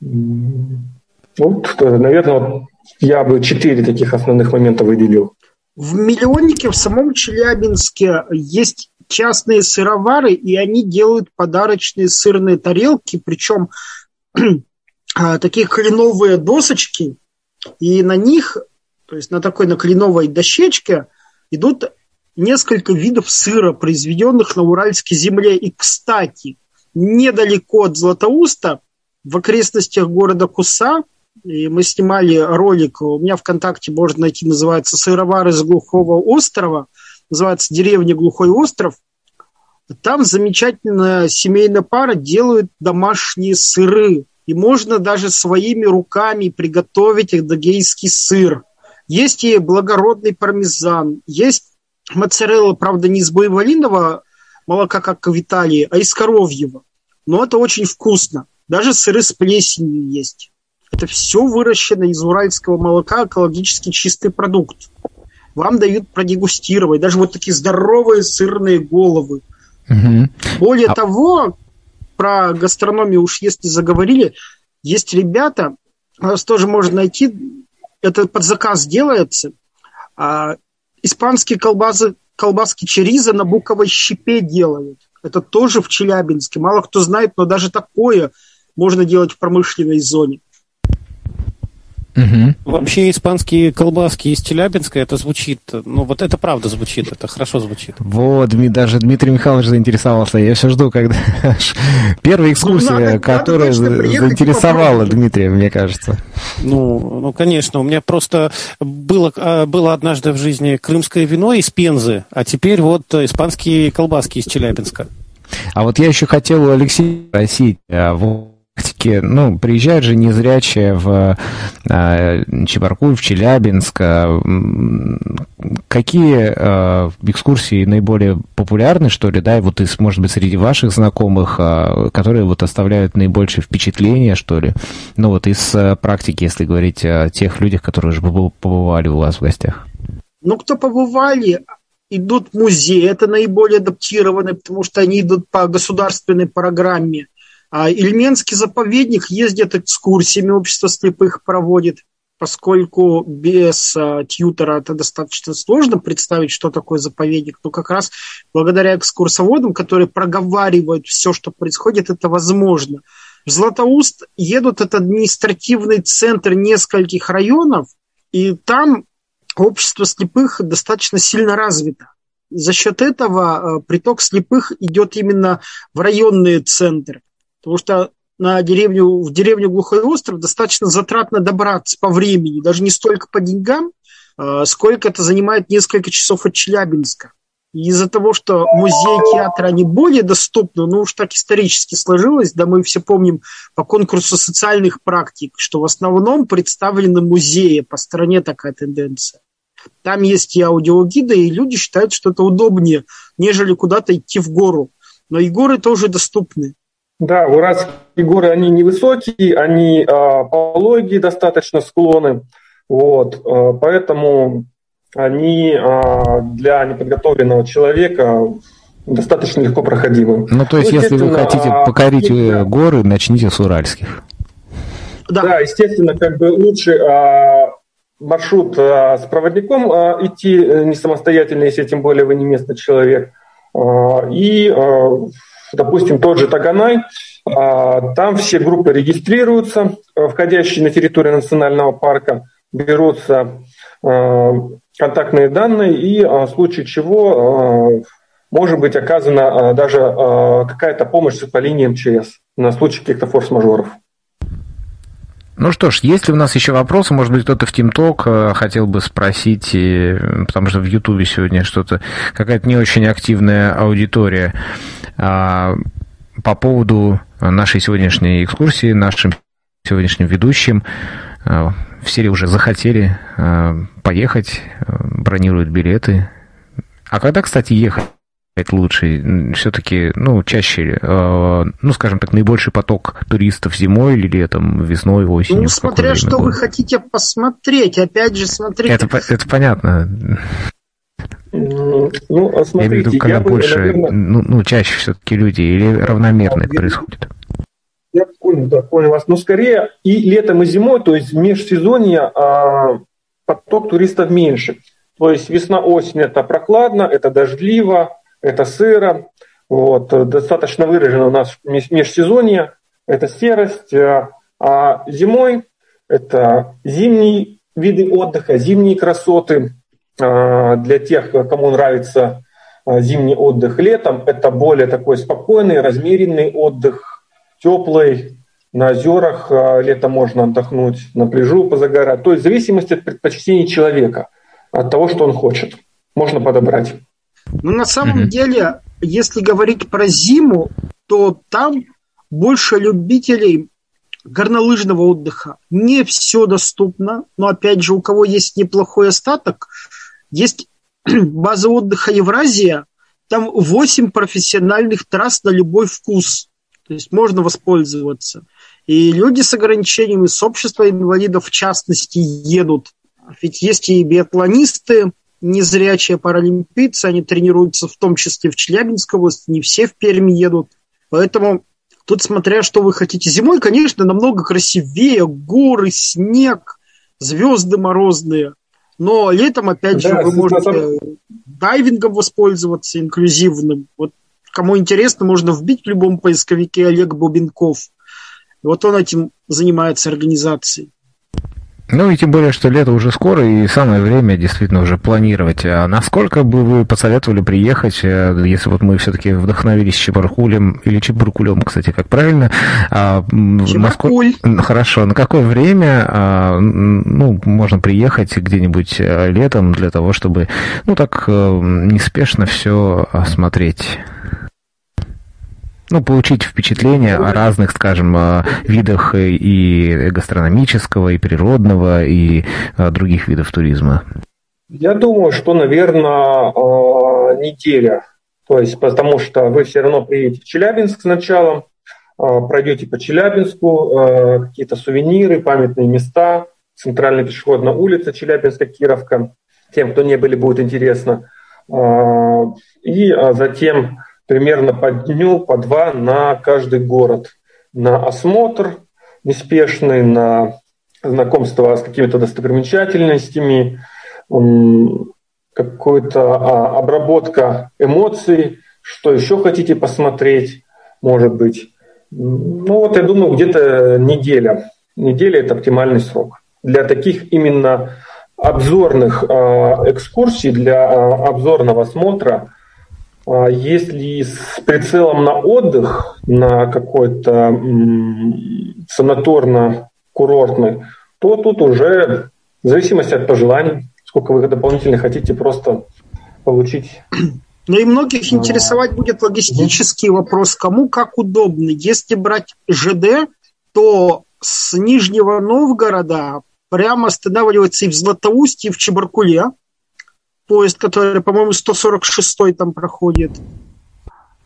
Вот, наверное, я бы четыре таких основных момента выделил. В миллионнике в самом Челябинске есть частные сыровары, и они делают подарочные сырные тарелки, причем а, такие кленовые досочки, и на них, то есть на такой на кленовой дощечке, идут несколько видов сыра, произведенных на Уральской земле. И, кстати, недалеко от Златоуста, в окрестностях города Куса, и мы снимали ролик, у меня ВКонтакте можно найти, называется «Сыровары с глухого острова», называется «Деревня Глухой остров». Там замечательная семейная пара делают домашние сыры. И можно даже своими руками приготовить эдогейский сыр. Есть и благородный пармезан, есть моцарелла, правда, не из боевалиного молока, как в Италии, а из коровьего. Но это очень вкусно. Даже сыры с плесенью есть. Это все выращено из уральского молока, экологически чистый продукт. Вам дают продегустировать. Даже вот такие здоровые сырные головы. Угу. Более а... того, про гастрономию уж если заговорили, есть ребята, вас тоже можно найти, это под заказ делается, а, испанские колбасы, колбаски чериза на буковой щепе делают. Это тоже в Челябинске. Мало кто знает, но даже такое можно делать в промышленной зоне. Угу. Вообще испанские колбаски из Челябинска, это звучит, ну вот это правда звучит, это хорошо звучит. Вот, даже Дмитрий Михайлович заинтересовался, я все жду, когда первая экскурсия, ну, надо, которая надо, заинтересовала Дмитрия, мне кажется. Ну, ну, конечно, у меня просто было, а, было однажды в жизни крымское вино из Пензы, а теперь вот испанские колбаски из Челябинска. А вот я еще хотел у Алексея спросить, а вот практике, ну, приезжают же незрячие в э, Чебаркуль, в Челябинск. Э, какие э, экскурсии наиболее популярны, что ли, да, вот из, может быть, среди ваших знакомых, которые вот оставляют наибольшее впечатление, что ли? Ну, вот из практики, если говорить о тех людях, которые уже побывали у вас в гостях. Ну, кто побывали, идут в музей, это наиболее адаптированные, потому что они идут по государственной программе. А Ильменский заповедник ездит экскурсиями, общество слепых проводит, поскольку без а, тьютера это достаточно сложно представить, что такое заповедник, но как раз благодаря экскурсоводам, которые проговаривают все, что происходит, это возможно. В Златоуст едут, это административный центр нескольких районов, и там общество слепых достаточно сильно развито. За счет этого а, приток слепых идет именно в районные центры потому что на деревню, в деревню Глухой остров достаточно затратно добраться по времени, даже не столько по деньгам, а, сколько это занимает несколько часов от Челябинска. И из-за того, что музей, театры, они более доступны, ну уж так исторически сложилось, да мы все помним по конкурсу социальных практик, что в основном представлены музеи, по стране такая тенденция. Там есть и аудиогиды, и люди считают, что это удобнее, нежели куда-то идти в гору. Но и горы тоже доступны. Да, уральские горы, они невысокие, они э, пологие достаточно склоны, вот, э, поэтому они э, для неподготовленного человека достаточно легко проходимы. Ну, то есть, ну, если вы хотите покорить э, горы, начните с уральских. Да, да естественно, как бы лучше э, маршрут э, с проводником э, идти не самостоятельно, если тем более вы не местный человек. Э, и э, допустим, тот же Таганай, а, там все группы регистрируются, входящие на территорию национального парка, берутся а, контактные данные, и в случае чего может быть оказана даже какая-то помощь по линии МЧС на случай каких-то форс-мажоров. Ну что ж, есть ли у нас еще вопросы? Может быть, кто-то в ТимТок хотел бы спросить, потому что в Ютубе сегодня что-то, какая-то не очень активная аудитория. А, по поводу нашей сегодняшней экскурсии, нашим сегодняшним ведущим, а, все уже захотели а, поехать, бронируют билеты. А когда, кстати, ехать? Лучше? Все-таки, ну, чаще, э, ну, скажем так, наибольший поток туристов зимой или летом, весной, осенью? Ну, смотря что года? вы хотите посмотреть. Опять же, смотрите. Это, это понятно. Ну, а смотрите, я имею в виду, когда я больше, бы, наверное... ну, ну, чаще все-таки люди, или равномерно это происходит? Я понял, да, понял вас. Но скорее и летом, и зимой, то есть в межсезонье а, поток туристов меньше. То есть весна-осень это прохладно, это дождливо, это сыро. Вот, достаточно выражено у нас межсезонье, это серость. А, а зимой это зимние виды отдыха, зимние красоты. А, для тех, кому нравится а, зимний отдых летом, это более такой спокойный, размеренный отдых, теплый, на озерах летом можно отдохнуть, на пляжу позагорать. То есть в зависимости от предпочтений человека, от того, что он хочет, можно подобрать. Ну, на самом mm-hmm. деле, если говорить про зиму, то там больше любителей горнолыжного отдыха. Не все доступно, но опять же, у кого есть неплохой остаток, есть база отдыха Евразия, там 8 профессиональных трасс на любой вкус. То есть можно воспользоваться. И люди с ограничениями, с общества инвалидов в частности, едут. Ведь есть и биатлонисты, незрячие паралимпийцы, они тренируются в том числе в Челябинской области, не все в Перми едут. Поэтому тут смотря, что вы хотите. Зимой, конечно, намного красивее, горы, снег, звезды морозные. Но летом, опять да, же, вы можете самом... дайвингом воспользоваться, инклюзивным. Вот кому интересно, можно вбить в любом поисковике Олег Бубенков. Вот он этим занимается организацией. Ну и тем более, что лето уже скоро, и самое время действительно уже планировать. А насколько бы вы посоветовали приехать, э, если вот мы все-таки вдохновились Чебаркулем, или Чебаркулем, кстати, как правильно? А, Чебаркуль. Насколько... Хорошо, на какое время а, ну, можно приехать где-нибудь э, летом для того, чтобы, ну так, э, неспешно все осмотреть? Ну, получить впечатление о разных, скажем, видах и гастрономического, и природного, и других видов туризма? Я думаю, что, наверное, неделя. То есть, потому что вы все равно приедете в Челябинск сначала, пройдете по Челябинску, какие-то сувениры, памятные места, центральная пешеходная улица Челябинска, Кировка. Тем, кто не были, будет интересно. И затем примерно по дню, по два на каждый город. На осмотр неспешный, на знакомство с какими-то достопримечательностями, какая-то а, обработка эмоций, что еще хотите посмотреть, может быть. Ну вот я думаю, где-то неделя. Неделя – это оптимальный срок. Для таких именно обзорных э, экскурсий, для э, обзорного осмотра а если с прицелом на отдых, на какой-то санаторно-курортный, то тут уже в зависимости от пожеланий, сколько вы дополнительно хотите просто получить. Ну и многих а. интересовать будет логистический вопрос, кому как удобно. Если брать ЖД, то с Нижнего Новгорода прямо останавливается и в Златоусте, и в Чебаркуле поезд, который, по-моему, 146-й там проходит.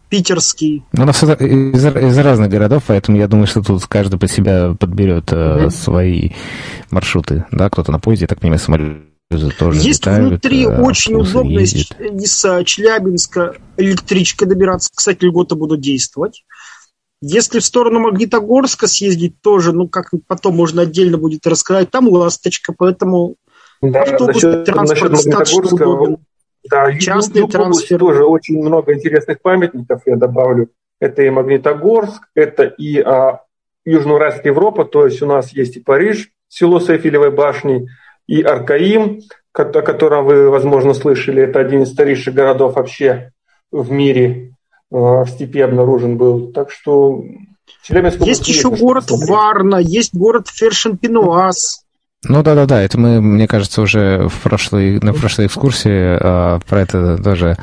Питерский. Ну, у нас из, из, из разных городов, поэтому я думаю, что тут каждый под себя подберет э, свои маршруты. Да, кто-то на поезде, так понимаю, самолет тоже Есть летают, внутри а очень удобно из, из Челябинска электричкой добираться. Кстати, льготы будут действовать. Если в сторону Магнитогорска съездить тоже, ну, как потом можно отдельно будет рассказать, там ласточка, поэтому да, насчет, насчет Магнитогорска, да, Частный трансфер. тоже очень много интересных памятников, я добавлю. Это и Магнитогорск, это и а, Южноуральская Европа, то есть у нас есть и Париж, село с Эйфелевой башней, и Аркаим, о котором вы, возможно, слышали. Это один из старейших городов вообще в мире. Э, в степи обнаружен был. Так что Челябинск Есть еще город Варна, есть город Фершен-Пинуаз. Ну да, да, да. Это мы, мне кажется, уже в прошлой, на прошлой экскурсии а, про это тоже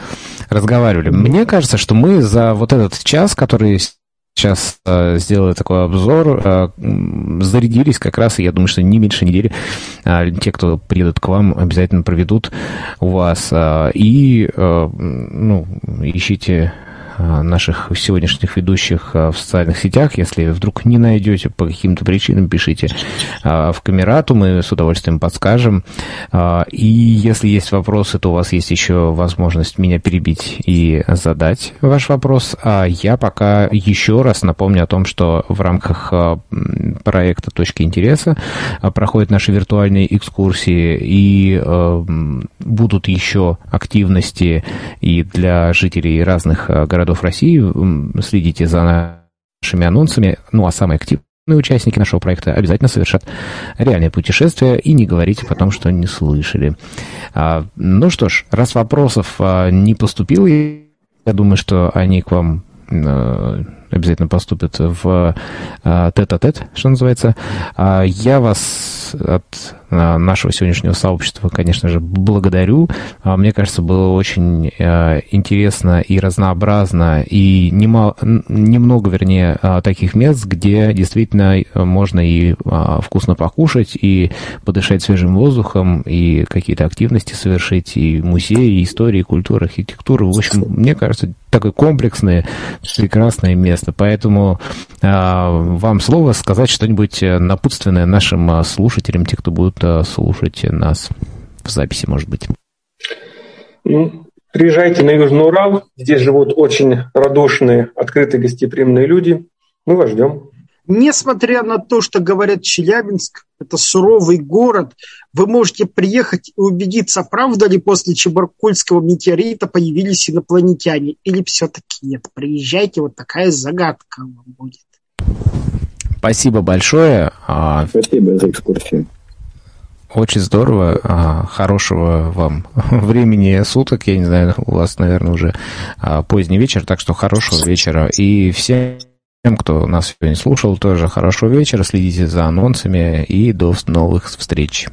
разговаривали. Мне кажется, что мы за вот этот час, который сейчас э, сделали такой обзор, э, зарядились как раз, и я думаю, что не меньше недели э, те, кто приедут к вам, обязательно проведут у вас. Э, и, э, ну, ищите Э, наших сегодняшних ведущих э, в социальных сетях. Если вдруг не найдете по каким-то причинам, пишите э, в камерату, мы с удовольствием подскажем. И если есть вопросы, то у вас есть еще возможность меня перебить и задать ваш вопрос. А я пока еще раз напомню о том, что в рамках проекта «Точки интереса» проходят наши виртуальные экскурсии, и будут еще активности и для жителей разных городов городов России. Следите за нашими анонсами. Ну, а самые активные участники нашего проекта обязательно совершат реальное путешествие и не говорите потом, что не слышали. А, ну что ж, раз вопросов а, не поступило, я думаю, что они к вам а, обязательно поступят в тет-а-тет, что называется. Я вас от нашего сегодняшнего сообщества, конечно же, благодарю. А, мне кажется, было очень э, интересно и разнообразно, и немало, немного, вернее, а, таких мест, где действительно э, можно и а, вкусно покушать, и подышать свежим воздухом, и какие-то активности совершить, и музеи, и истории, и культура, архитектура. В общем, мне кажется, такое комплексное, прекрасное место. Поэтому вам слово сказать что-нибудь э, напутственное нашим слушателям, те, кто будут будут слушать нас в записи, может быть. Ну, приезжайте на Южный Урал. Здесь живут очень радушные, открытые, гостеприимные люди. Мы вас ждем. Несмотря на то, что говорят Челябинск, это суровый город, вы можете приехать и убедиться, правда ли после Чебаркульского метеорита появились инопланетяне или все-таки нет. Приезжайте, вот такая загадка вам будет. Спасибо большое. А, Спасибо за экскурсию. Очень здорово. А, хорошего вам времени суток. Я не знаю, у вас, наверное, уже а, поздний вечер, так что хорошего вечера. И всем, кто нас сегодня слушал, тоже хорошего вечера. Следите за анонсами и до новых встреч.